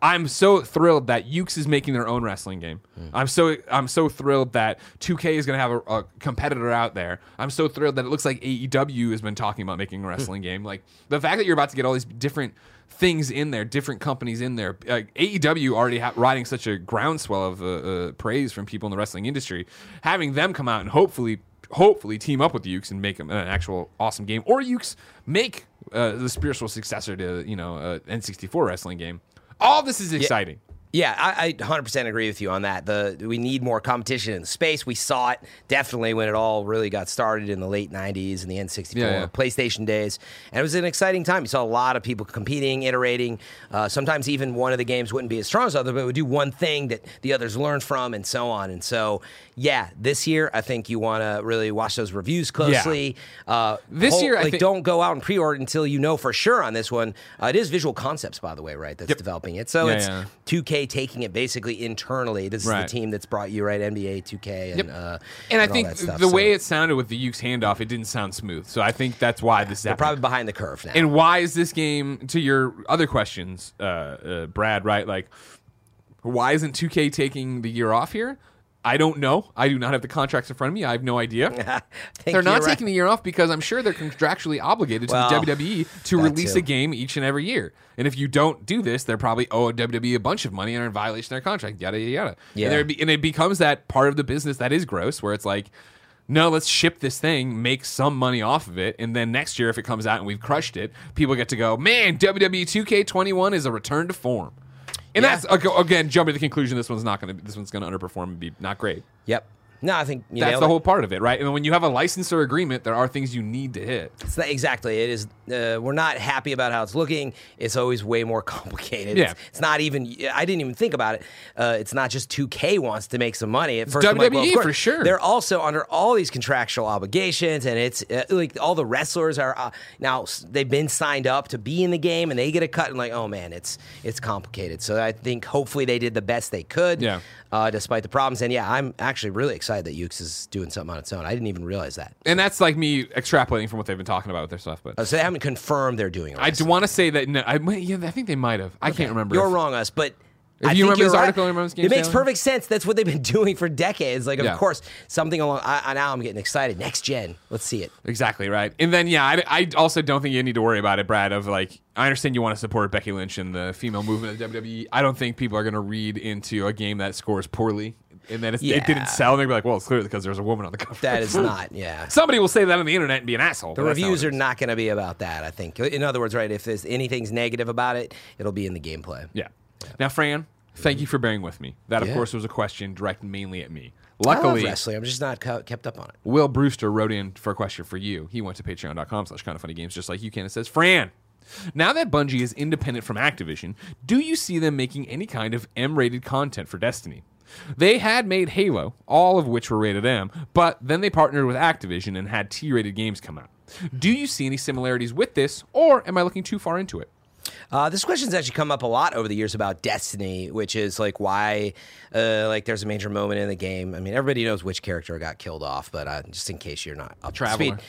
A: I'm so thrilled that Yuke's is making their own wrestling game. I'm so I'm so thrilled that 2K is going to have a, a competitor out there. I'm so thrilled that it looks like AEW has been talking about making a wrestling game. Like the fact that you're about to get all these different things in there, different companies in there. Like AEW already ha- riding such a groundswell of uh, uh, praise from people in the wrestling industry. Having them come out and hopefully hopefully team up with Yuke's and make an actual awesome game, or Yuke's make uh, the spiritual successor to you know uh, N64 wrestling game. All this is exciting.
B: Yeah, I, I 100% agree with you on that. The we need more competition in the space. We saw it definitely when it all really got started in the late 90s and the N64
A: Yeah, yeah.
B: PlayStation days, and it was an exciting time. You saw a lot of people competing, iterating. Uh, sometimes even one of the games wouldn't be as strong as the other, but it would do one thing that the others learned from, and so on. And so, yeah, this year I think you want to really watch those reviews closely. Uh,
A: This
B: hold-
A: year, I
B: like,
A: think-
B: don't go out and pre-order until you know for sure on this one. Uh, it is Visual Concepts, by the way, right? That's developing it. So
A: Yeah,
B: it's
A: yeah.
B: 2K taking it basically internally. This is the team that's brought you right NBA 2K and
A: Yep.
B: uh,
A: and I
B: all
A: think
B: stuff.
A: the
B: So
A: way it sounded with the Yuke's handoff, it didn't sound smooth. So I think that's why this is
B: they're probably behind the curve now.
A: And why is this game to your other questions, uh, uh, Brad? Right, like why isn't 2K taking the year off here? I don't know. I do not have the contracts in front of me. I have no idea. They're not
B: you're right.
A: taking the year off because I'm sure they're contractually obligated to
B: Well,
A: the WWE to release
B: too.
A: a game each and every year. And if you don't do this, they're probably owe WWE a bunch of money and are in violation of their contract. Yada yada yada.
B: Yeah.
A: And, be, and it becomes that part of the business that is gross, where it's like, no, let's ship this thing, make some money off of it, and then next year, if it comes out and we've crushed it, people get to go, man, WWE 2K21 is a return to form. And
B: Yeah.
A: that's again jumping to the conclusion this one's not going to this one's going to underperform and be not great.
B: Yep. No, I think you
A: That's the
B: it.
A: whole part of it, right? And when you have a licensor agreement, there are things you need to hit.
B: Exactly. It is. Uh, we're not happy about how it's looking. It's always way more complicated.
A: Yeah.
B: It's, it's not even. I didn't even think about it. Uh, it's not just 2K wants to make some money. At first, I'm like, well,
A: WWE for sure.
B: They're also under all these contractual obligations, and it's uh, like all the wrestlers are uh, now they've been signed up to be in the game, and they get a cut. And like, oh man, it's it's complicated. So I think hopefully they did the best they could.
A: Yeah.
B: Uh, despite the problems, and yeah, I'm actually really excited that Yuke's is doing something on its own. I didn't even realize that.
A: And that's like me extrapolating from what they've been talking about with their stuff. But
B: Uh, so they haven't confirmed they're doing it.
A: I do want to say that no, I, yeah, I think they might have. I can't remember.
B: You're
A: if-
B: wrong, us, but.
A: If
B: I
A: you remember this
B: right.
A: article in Remembrance Games
B: it makes perfect sense. That's what they've been doing for decades. Like,
A: Yeah.
B: of course, something along. I, I, now I'm getting excited. Next gen, let's see it.
A: Exactly right. And then yeah, I, I also don't think you need to worry about it, Brad. Of like, I understand you want to support Becky Lynch and the female movement of WWE. I don't think people are going to read into a game that scores poorly and that it's, it didn't sell. And they'll be like, well, it's clearly because there's a woman on the cover.
B: That is not. Yeah.
A: Somebody will say that on the internet and be an asshole.
B: The reviews are not going to be about that. I think. In other words, right? If there's anything's negative about it, it'll be in the gameplay.
A: Yeah. Now, Fran, thank you for bearing with me. That, of
B: Yeah.
A: course, was a question directed mainly at me. Luckily,
B: wrestling. I'm just not kept up on it.
A: Will Brewster wrote in for a question for you. He went to patreon.com slash kind of funny games just like you can. It says, Fran, now that Bungie is independent from Activision, do you see them making any kind of M rated content for Destiny? They had made Halo, all of which were rated M, but then they partnered with Activision and had T rated games come out. Do you see any similarities with this, or am I looking too far into it?
B: Uh, this question's actually come up a lot over the years about Destiny, which is like why, uh, like, there's a major moment in the game. I mean, everybody knows which character got killed off, but uh, just in case you're not up to
A: Traveler.
B: speed.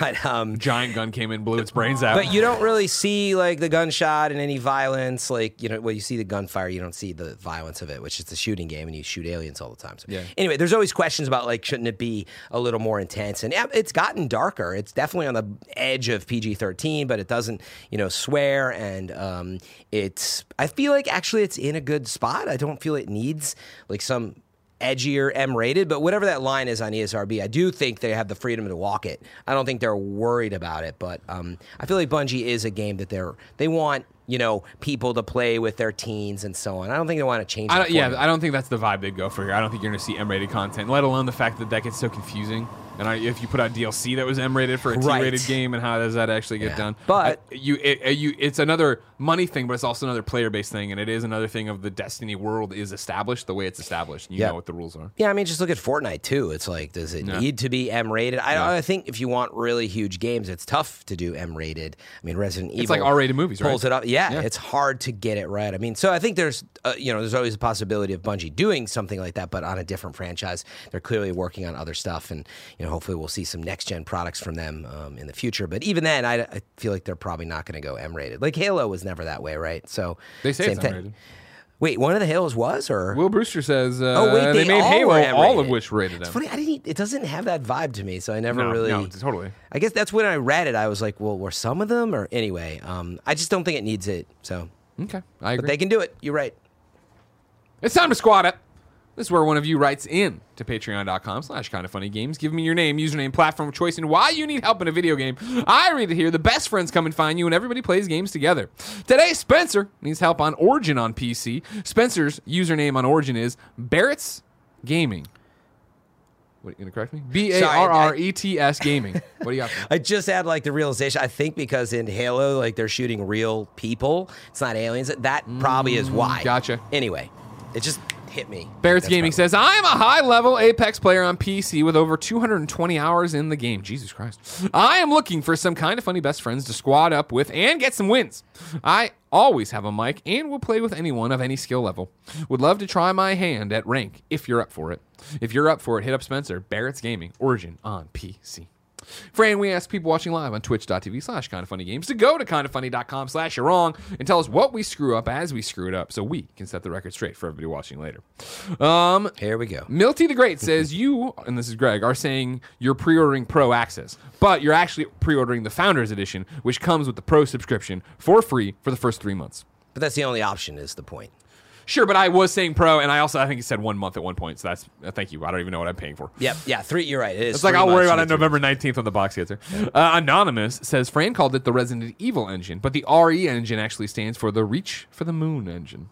B: But um,
A: Giant gun came in, blew its brains out.
B: but you don't really see like the gunshot and any violence. Like you know, well, you see the gunfire, you don't see the violence of it, which is the shooting game, and you shoot aliens all the time. So
A: Yeah.
B: anyway, there's always questions about like shouldn't it be a little more intense? And yeah, it's gotten darker. It's definitely on the edge of PG-13, but it doesn't you know swear, and um, it's. I feel like actually it's in a good spot. I don't feel it needs like some edgier M rated, but whatever that line is on ESRB, I do think they have the freedom to walk it. I don't think they're worried about it, but um, I feel like Bungie is a game that they're they want you know people to play with their teens and so on. I don't think they want to change.
A: I don't, yeah. I don't think that's the vibe they'd go for here. I don't think you're going to see M-rated content, let alone the fact that that gets so confusing. And I, if you put out DLC that was M-rated for a
B: Right.
A: T-rated game, and how does that actually get
B: Yeah.
A: done?
B: But-
A: I- you, it, uh, you, it's another money thing, but it's also another player-based thing, and it is another thing of the Destiny world is established the way it's established. And You
B: Yeah.
A: know what the rules are.
B: Yeah, I mean, just look at Fortnite too. It's like, does it need to be M rated? I. I think if you want really huge games, it's tough to do M rated. I mean, Resident Evil.
A: like R-rated movies, right?
B: Pulls it up. Yeah,
A: Yeah.
B: it's hard to get it right. I mean, so I think there's, uh, you know, there's always a possibility of Bungie doing something like that, but on a different franchise. They're clearly working on other stuff, and you know, hopefully we'll see some next gen products from them um, in the future. But even then, I, I feel like they're probably not going to go M rated. Like Halo was never that way, right? So
A: They say
B: same
A: it's
B: thing.
A: M-rated.
B: Wait, one of the Halos was, or
A: Will Brewster says, uh,
B: Oh wait,
A: they, made
B: all
A: Halo, all of which rated
B: It's funny. I didn't. It doesn't have that vibe to me, so I never
A: No,
B: really.
A: no, totally.
B: I guess that's when I read it. I was like, well, were some of them or anyway? Um, I just don't think it needs it. So,
A: Okay, I
B: but they can do it. You're right.
A: It's time to squat it. This is where one of you writes in to patreon.com slash kind of funny games. Give me your name, username, platform of choice, and why you need help in a video game. I read it here. The best friends come and find you, and everybody plays games together. Today, Spencer needs help on Origin on PC. Spencer's username on Origin is Barrett's Gaming. What, are you gonna correct me? B A R R E T S Gaming. What do you got?
B: I just had like the realization. I think because in Halo, like they're shooting real people. It's not aliens. That probably is why.
A: Mm, gotcha.
B: Anyway, it just hit me.
A: Barrett's
B: That's
A: Gaming says, I am a high level Apex player on PC with over 220 hours in the game. Jesus Christ. I am looking for some kind of funny best friends to squad up with and get some wins. I always have a mic and will play with anyone of any skill level. Would love to try my hand at rank if you're up for it. If you're up for it, hit up Spencer, Barrett's Gaming, Origin on PC. Fran, we ask people watching live on twitch.tv slash kind of funny games to go to kindoffunny.com slash you're wrong and tell us what we screw up as we screw it up so we can set the record straight for everybody watching later. Um,
B: Here we go.
A: Milty the Great says you, and this is Greg, are saying you're pre-ordering Pro Access, but you're actually pre-ordering the Founders Edition, which comes with the Pro subscription for free for the first three months.
B: But that's the only option. Is the point?
A: Sure, but I was saying Pro, and I also I think it said one month at one point, so that's uh, thank you. I don't even know what I'm paying for.
B: Yep. Yeah. Three. You're right. It is.
A: It's like I'll worry about it November 19th when the box gets here. Uh, Anonymous says Fran called it the Resident Evil engine, but the RE engine actually stands for the Reach for the Moon engine.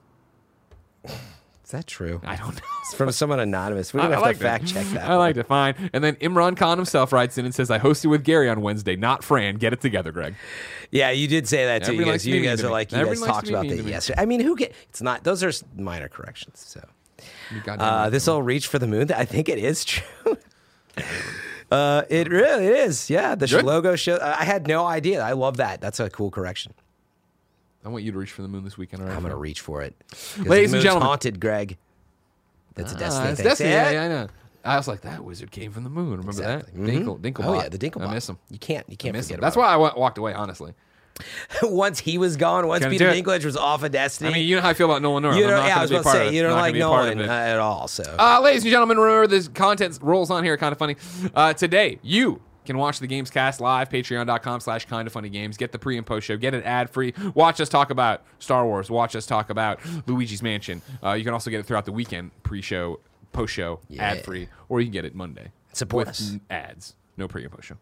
B: That true?
A: I don't know.
B: It's from someone anonymous. We're gonna
A: I
B: have
A: like
B: to fact check that.
A: I like it. Fine. And then Imran Khan himself writes in and says, "I hosted with Gary on Wednesday, not Fran. Get it together, Greg."
B: Yeah, you did say that too. You guys, you guys
A: to
B: are like you guys talked about that
A: to
B: yesterday. I mean, who get? It's not. Those are minor corrections. So uh, this will reach for the moon. I think it is true. uh, it really is. Yeah, the logo show. I had no idea. I love that. That's a cool correction.
A: I want you to reach for the moon this weekend. All right,
B: I'm gonna reach for it. 'Cause
A: Ladies
B: the
A: and
B: moon's
A: gentlemen.
B: haunted, Greg. That's a
A: Ah,
B: destiny
A: it's
B: thing.
A: Destiny.
B: See
A: Yeah, yeah, I know. I was like, that wizard came from the moon. Remember that?
B: Mhm.
A: Dinkle, Dinklebot.
B: Oh yeah, the Dinklebot.
A: I miss him.
B: You can't. You can't
A: miss
B: forget
A: him. That's
B: about
A: why I wa- walked away. Honestly,
B: once he was gone, once Peter
A: do it.
B: Dinklage was off of Destiny.
A: I mean, you know how I feel about Nolan North.
B: you
A: I'm
B: don't.
A: not
B: Yeah, I
A: gonna
B: was
A: be a
B: about to
A: part
B: say
A: it.
B: you don't
A: Not gonna
B: like
A: be a part of
B: Nolan
A: it.
B: uh, at all. So
A: Uh, ladies and gentlemen, remember this content rolls on here, kind of funny. Uh, today, you can watch the Games Cast live, patreon.com slash kind of funny games. Get the pre and post show, get it ad free. Watch us talk about Star Wars, watch us talk about Luigi's Mansion. Uh, you can also get it throughout the weekend, pre show, post show,
B: Yeah.
A: ad free, or you can get it Monday.
B: Support
A: with
B: us.
A: ads. No pre and post show.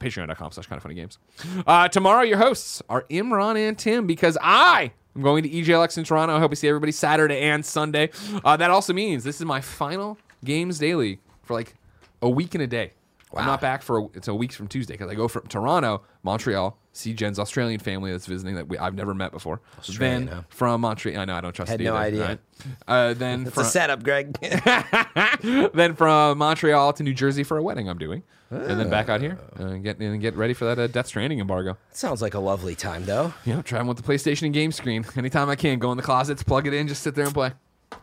A: Patreon.com slash kind of funny games. Uh, tomorrow, your hosts are Imran and Tim because I am going to EGLX in Toronto. I hope we see everybody Saturday and Sunday. Uh, that also means this is my final games daily for like a week and a day. I'm not back for a, it's a week from Tuesday because I go from Toronto, Montreal, see Jen's Australian family that's visiting that we, I've never met before.
B: Australian,
A: then from Montreal, I know I don't trust
B: Had no
A: either,
B: idea.
A: right? Uh, then
B: It's
A: from
B: a setup, Greg.
A: then from Montreal to New Jersey for a wedding I'm doing, and then back out here uh, and get and get ready for that uh, Death Stranding embargo.
B: Sounds like a lovely time, though.
A: You know, traveling with the PlayStation and game screen anytime I can. Go in the closets, plug it in, just sit there and play.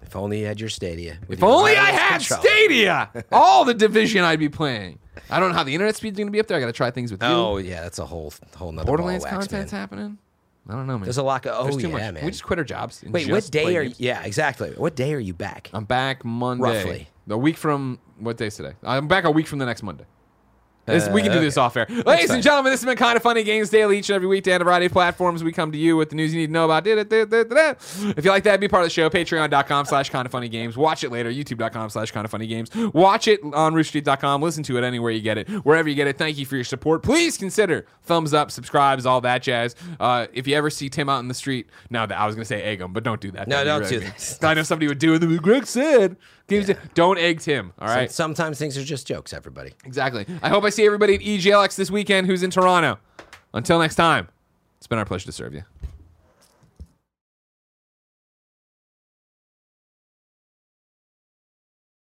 B: If only you had your Stadia.
A: If
B: your
A: only I had
B: controller.
A: Stadia, all the division I'd be playing. I don't know how the internet speed's going to be up there. I got to try things with you.
B: Oh yeah, that's a whole whole nother
A: Borderlands
B: ball of wax,
A: content's
B: man.
A: happening. I don't know, man.
B: There's a lot. Of, oh
A: There's too
B: yeah,
A: much.
B: man.
A: We just quit our jobs. and
B: Wait,
A: just
B: what day are you?
A: games.
B: Yeah, exactly. What day are you back?
A: I'm back Monday.
B: Roughly.
A: A week from what day's today? I'm back a week from the next Monday. This, we can do
B: Uh,
A: this off air. Ladies and gentlemen, this has been kind of funny games daily each and every weekday on a variety of platforms. We come to you with the news you need to know about. If you like that, be part of the show. Patreon.com slash kind of funny games. Watch it later. YouTube.com slash kind of funny games. Watch it on RoosterTeeth.com. Listen to it anywhere you get it. Wherever you get it. Thank you for your support. Please consider thumbs up, subscribes, all that jazz. Uh, if you ever see Tim out in the street, now that I was going to say egg him, but don't do that.
B: No,
A: That'd
B: don't do that.
A: I know somebody would do it. The Greg said. Games Don't egg Tim. All right.
B: Sometimes things are just jokes. Everybody.
A: Exactly. I hope I see everybody at EGLX this weekend who's in Toronto. Until next time, it's been our pleasure to serve you.